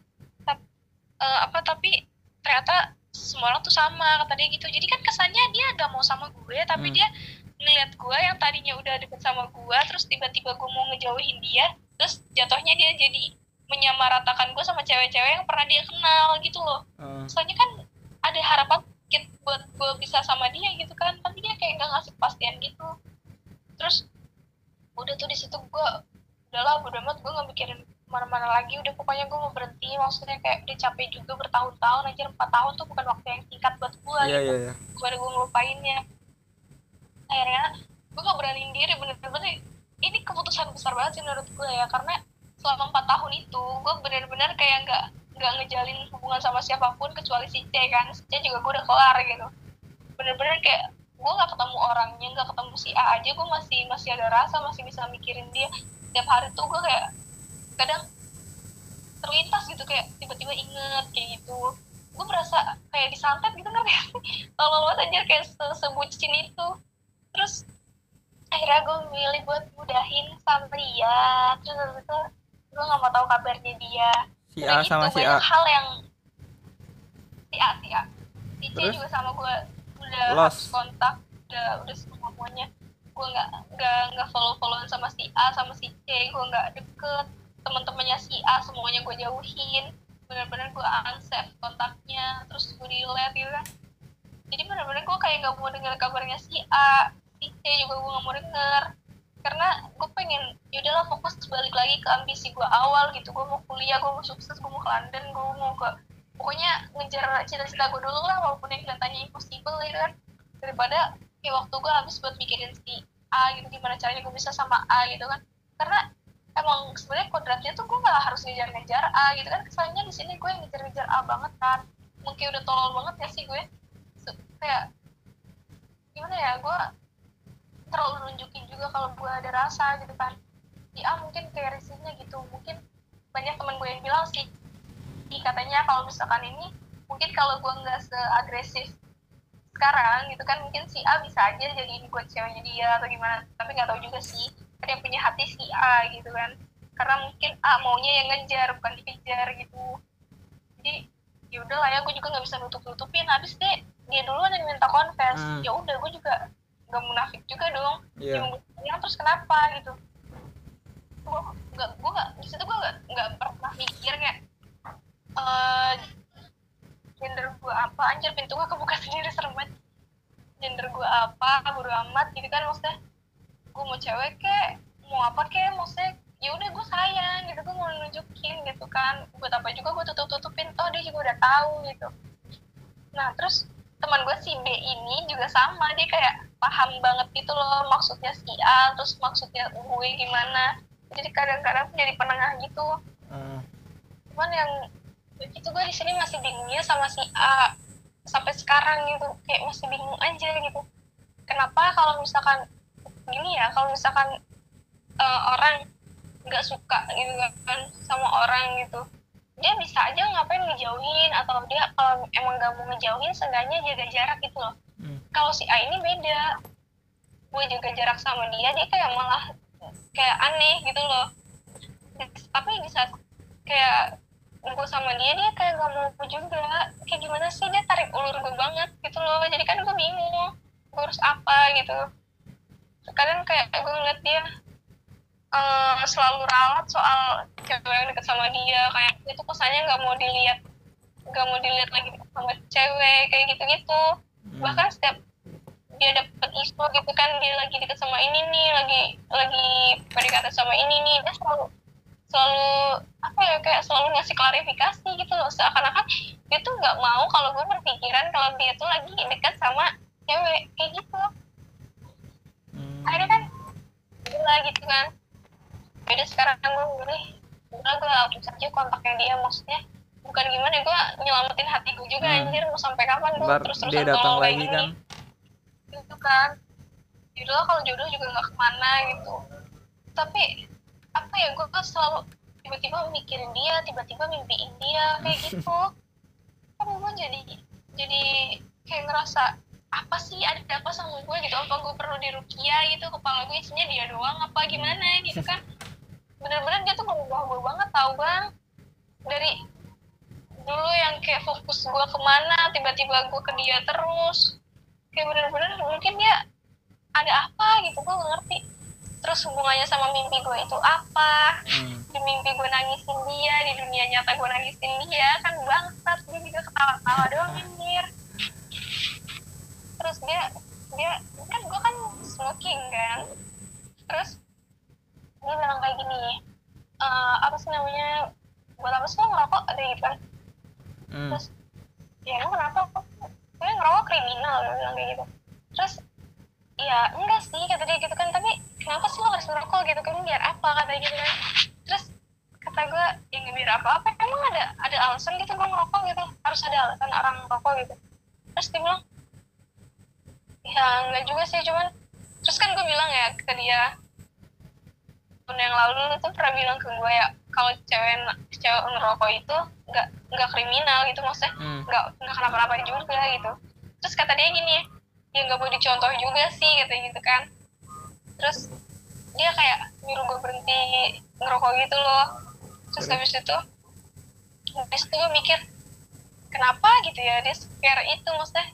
Eh, apa tapi ternyata semua orang tuh sama kata dia gitu jadi kan kesannya dia gak mau sama gue tapi Hmm. dia ngeliat gue yang tadinya udah deket sama gue terus tiba-tiba gue mau ngejauhin dia terus jatuhnya dia jadi menyamaratakan gue sama cewek-cewek yang pernah dia kenal gitu loh. Oh. soalnya kan ada harapan dikit buat gue bisa sama dia gitu kan. Tapi dia kayak nggak ngasih kepastian gitu. Terus udah tuh di situ gue udahlah bodo amat gue nggak mikirin mana-mana lagi. Udah pokoknya gue mau berhenti. Maksudnya kayak udah capek juga bertahun-tahun aja empat tahun tuh bukan waktu yang singkat buat gue Iya gitu. iya iya. gimana gue ngelupainnya. Akhirnya gue gak beraniin diri bener-bener. Ini keputusan besar banget sih menurut gue ya. Karena selama empat tahun itu gue bener-bener kayak nggak nggak ngejalin hubungan sama siapa pun kecuali si C kan. Si C juga gue udah kelar gitu. Bener-bener kayak gue nggak ketemu orangnya nggak ketemu si A aja gue masih masih ada rasa masih bisa mikirin dia. Tiap hari tuh gue kayak kadang terlintas gitu kayak tiba-tiba inget kayak gitu. Gue berasa kayak disantet gitu ngerti kalau lo aja kayak se- sebucin itu. Terus akhirnya gue milih buat mudahin sama dia terus itu gue nggak mau tahu kabarnya dia. Si A sama si A. hal yang si A si A. Si C Terus? juga sama gue udah Lost. kontak udah udah semuanya. Gue nggak nggak nggak follow followan sama si A sama si C. Gue nggak deket. Teman-temannya si A semuanya gue jauhin. Bener-bener gue unsave kontaknya. Terus gue delete gitu kan? Jadi bener-bener gue kayak nggak mau denger kabarnya si A si C juga gue nggak mau denger karena gue pengen yaudahlah fokus balik lagi ke ambisi gue awal gitu. Gue mau kuliah gue mau sukses gue mau ke London gue mau ke pokoknya ngejar cita-cita gue dulu lah walaupun yang kelihatannya impossible ya kan? Daripada ya waktu gue habis buat mikirin si A gitu gimana caranya gue bisa sama A gitu kan. Karena emang sebenarnya kodratnya tuh gue nggak harus ngejar-ngejar A gitu kan. Kesannya di sini gue ngejar-ngejar A banget kan. Mungkin udah tolol banget ya sih gue. Se- kayak gimana ya gue terlalu nunjukin juga kalau gue ada rasa gitu kan. Si A mungkin kayak risihnya gitu. Mungkin banyak teman gue yang bilang sih "Ih, katanya kalau misalkan ini mungkin kalau gue nggak seagresif sekarang gitu kan mungkin si A bisa aja jadiin gue ceweknya dia atau gimana. Tapi nggak tahu juga sih ada yang punya hati si A gitu kan. Karena mungkin A maunya yang ngejar bukan dikejar gitu. Jadi ya udah lah ya gue juga nggak bisa nutup nutupin habis deh dia duluan yang minta confess. Hmm. ya udah gue juga nggak munafik juga dong. Iya. yang bilang terus kenapa? Gitu. Gue nggak gue nggak di situ gue nggak nggak pernah mikir kayak eh gender gue apa? Anjir pintu gue kebuka sendiri serem banget. Gender gue apa? Bodo amat gitu kan maksudnya. Gue mau cewek kek mau apa kek maksudnya ya udah gue sayang gitu. Gue mau nunjukin gitu kan. Buat apa juga gue tutup tutupin toh dia juga udah tahu gitu. Nah terus teman gue si B ini juga sama dia kayak paham banget gitu loh maksudnya si A terus maksudnya gue gimana. Jadi kadang-kadang jadi penengah gitu. Hmm. cuman yang itu gue di sini masih bingungnya sama si A sampai sekarang gitu kayak masih bingung aja gitu. Kenapa kalau misalkan gini ya kalau misalkan eh, orang nggak suka gitu kan sama orang gitu dia bisa aja ngapain ngejauhin atau dia kalau emang nggak mau ngejauhin seenggaknya jaga jarak gitu loh. Hmm. kalau si A ini beda. Gue jaga jarak sama dia dia kayak malah kayak aneh gitu loh. Tapi di saat kayak gue sama dia dia kayak gak mau juga. Kayak gimana sih dia tarik ulur gue banget gitu loh. Jadi kan gue bingung gue harus apa gitu. Kadang kayak gue ngeliat dia eh, selalu ralat soal cewek yang deket sama dia. Kayak itu kesannya nggak mau dilihat nggak mau dilihat lagi sama cewek kayak gitu-gitu. Hmm. bahkan setiap dia dapet isu gitu kan dia lagi deket sama ini nih lagi lagi PDKT sama ini nih dia selalu selalu apa ya kayak selalu ngasih klarifikasi gitu loh. Seakan-akan dia tuh nggak mau kalau gue berpikiran kalau dia tuh lagi dekat sama cewek kayak gitu. Hmm. akhirnya kan gila gitu kan beda sekarang gue milih udah gue hapus aja kontaknya dia maksudnya bukan gimana gue nyelamatin hati gue juga Hmm. anjir mau sampai kapan gue terus terusan dia datang lagi kan? Gitu kan. Jodoh kalau jodoh juga nggak ke mana gitu. Tapi apa ya gue kan selalu tiba-tiba mikirin dia tiba-tiba mimpiin dia kayak gitu. Kan gue jadi jadi kayak ngerasa apa sih ada apa sama gue gitu? Apa gue perlu dirukia gitu? Kepala gue isinya dia doang apa gimana? Gitu kan bener-bener dia tuh berubah gue banget tau bang. Dari dulu yang kayak fokus gue ke mana tiba-tiba gue ke dia terus. Kayak bener-bener mungkin dia ada apa gitu gue ngerti. Terus hubungannya sama mimpi gue itu apa? Hmm. di mimpi gue nangisin dia di dunia nyata gue nangisin dia kan bangsat dia juga ketawa-tawa doang anjir. Terus dia dia kan gue kan smoking kan. Terus dia bilang kayak gini "Eh, apa sih namanya buat apa sih lo ngerokok? Ada gitu kan. Hmm. terus ya emang kenapa? Gue ngerokok kriminal dia bilang kayak gitu. Terus ya enggak sih kata dia gitu kan. Tapi kenapa sih lo harus ngerokok? Gitu kan biar apa? kata gitu kan. Terus kata gue ya nggak biar apa apa emang ada ada alasan gitu gue ngerokok gitu? Harus ada alasan orang ngerokok gitu. Terus dia bilang ya enggak juga sih cuman terus kan gue bilang ya ke dia tahun yang lalu lu tuh pernah bilang ke gue ya kalau cewek cewek ngerokok itu nggak nggak kriminal gitu maksudnya Hmm. nggak nggak kenapa-napa juga gitu. Terus kata dia gini ya nggak boleh dicontoh juga sih katanya gitu kan. Terus dia kayak nyuruh gue berhenti ngerokok gitu loh. Terus Terus? habis itu habis itu gue mikir kenapa? gitu ya dia care itu maksudnya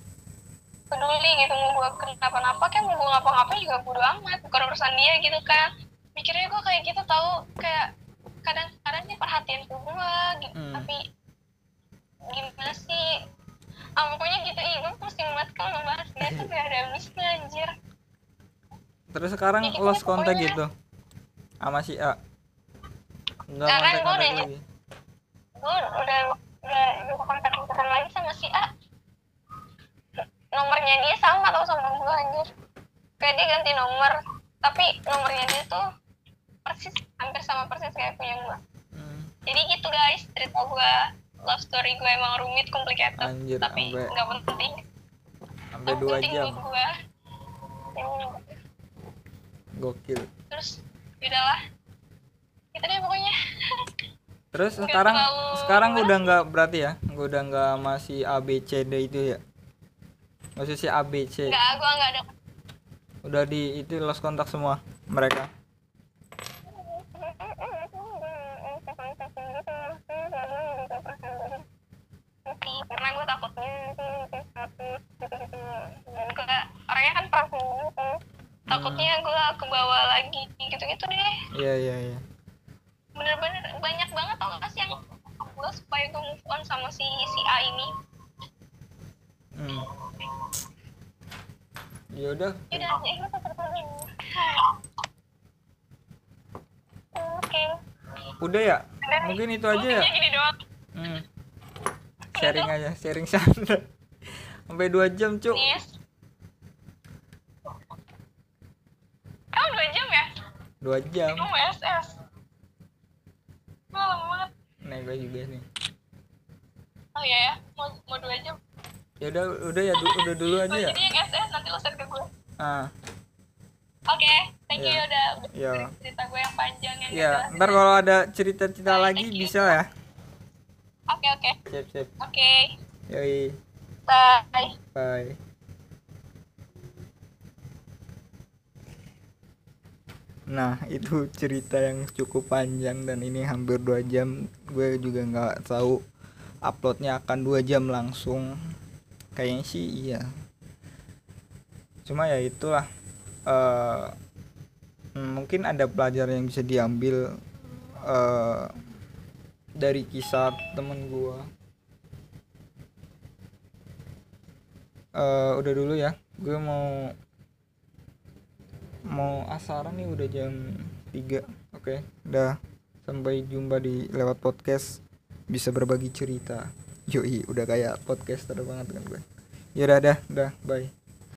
peduli gitu mau gue kenapa-napa kan mau gue ngapa-ngapain juga bodo amat bukan urusan dia gitu kan mikirnya gue kayak gitu tahu kayak kadang-kadang dia perhatian ke gue gitu Hmm. tapi gimana sih? Ah, pokoknya gitu ih gue pusing banget kalau ngebahas dia tuh gak ada habisnya anjir. Terus sekarang Ya, gitu lost kontak pokoknya. gitu? Sama si A nggak Sekarang kontak gua kontak udah- lagi. gue udah udah udah kontak kontakan lagi sama si A. Nomornya dia sama tau sama gue anjir. Kayak dia ganti nomor tapi nomornya dia tuh persis hampir sama persis kayak punya gue Hmm. jadi gitu guys cerita gue love story gue emang rumit complicated Anjir, tapi nggak penting. sampai dua penting jam. gue gokil. Terus udahlah. Gitu deh pokoknya. Terus Nggak sekarang terlalu sekarang udah nggak berarti ya udah nggak masih A B C D itu ya? Masih si A B C. Nggak gua nggak ada. Udah di itu lost kontak semua mereka karena gue takut gue orangnya kan takutnya gue kebawa lagi gitu-gitu deh. Iya iya iya. Bener-bener banyak banget tau gak sih yang gue supaya gue move on sama si si A ini? Hmm. ya udah. Yaudah, Oke. udah ya? Mungkin itu aja ya? Hmm. sharing aja sharing santai sampai dua jam cuk. Kamu dua jam ya? dua jam mau SS? Wah, lama banget. nih gue juga nih Oh iya ya, mau, mau dua jam. ya udah udah ya du- udah dulu aja Oh, ya jadi yang SS nanti lo share ke gue. ah Oke, thank you Iya. udah udah Iya. dengerin cerita gue yang panjang yang ya nggak ntar kalau ada cerita-cerita lagi bisa ya Oke, oke. sip sip Oke. yoi Bye. bye. Nah itu cerita yang cukup panjang dan ini hampir dua jam. Gue juga nggak tahu uploadnya akan dua jam langsung. Kayaknya sih iya. Cuma ya itulah eh hmm, Mungkin ada pelajaran yang bisa diambil eh Dari kisah temen gue eh Udah dulu ya Gue mau mau asaran nih udah jam 3 oke udah sampai jumpa di lewat podcast bisa berbagi cerita. Yoi udah kayak podcaster banget kan gue. Ya udah dah. Udah bye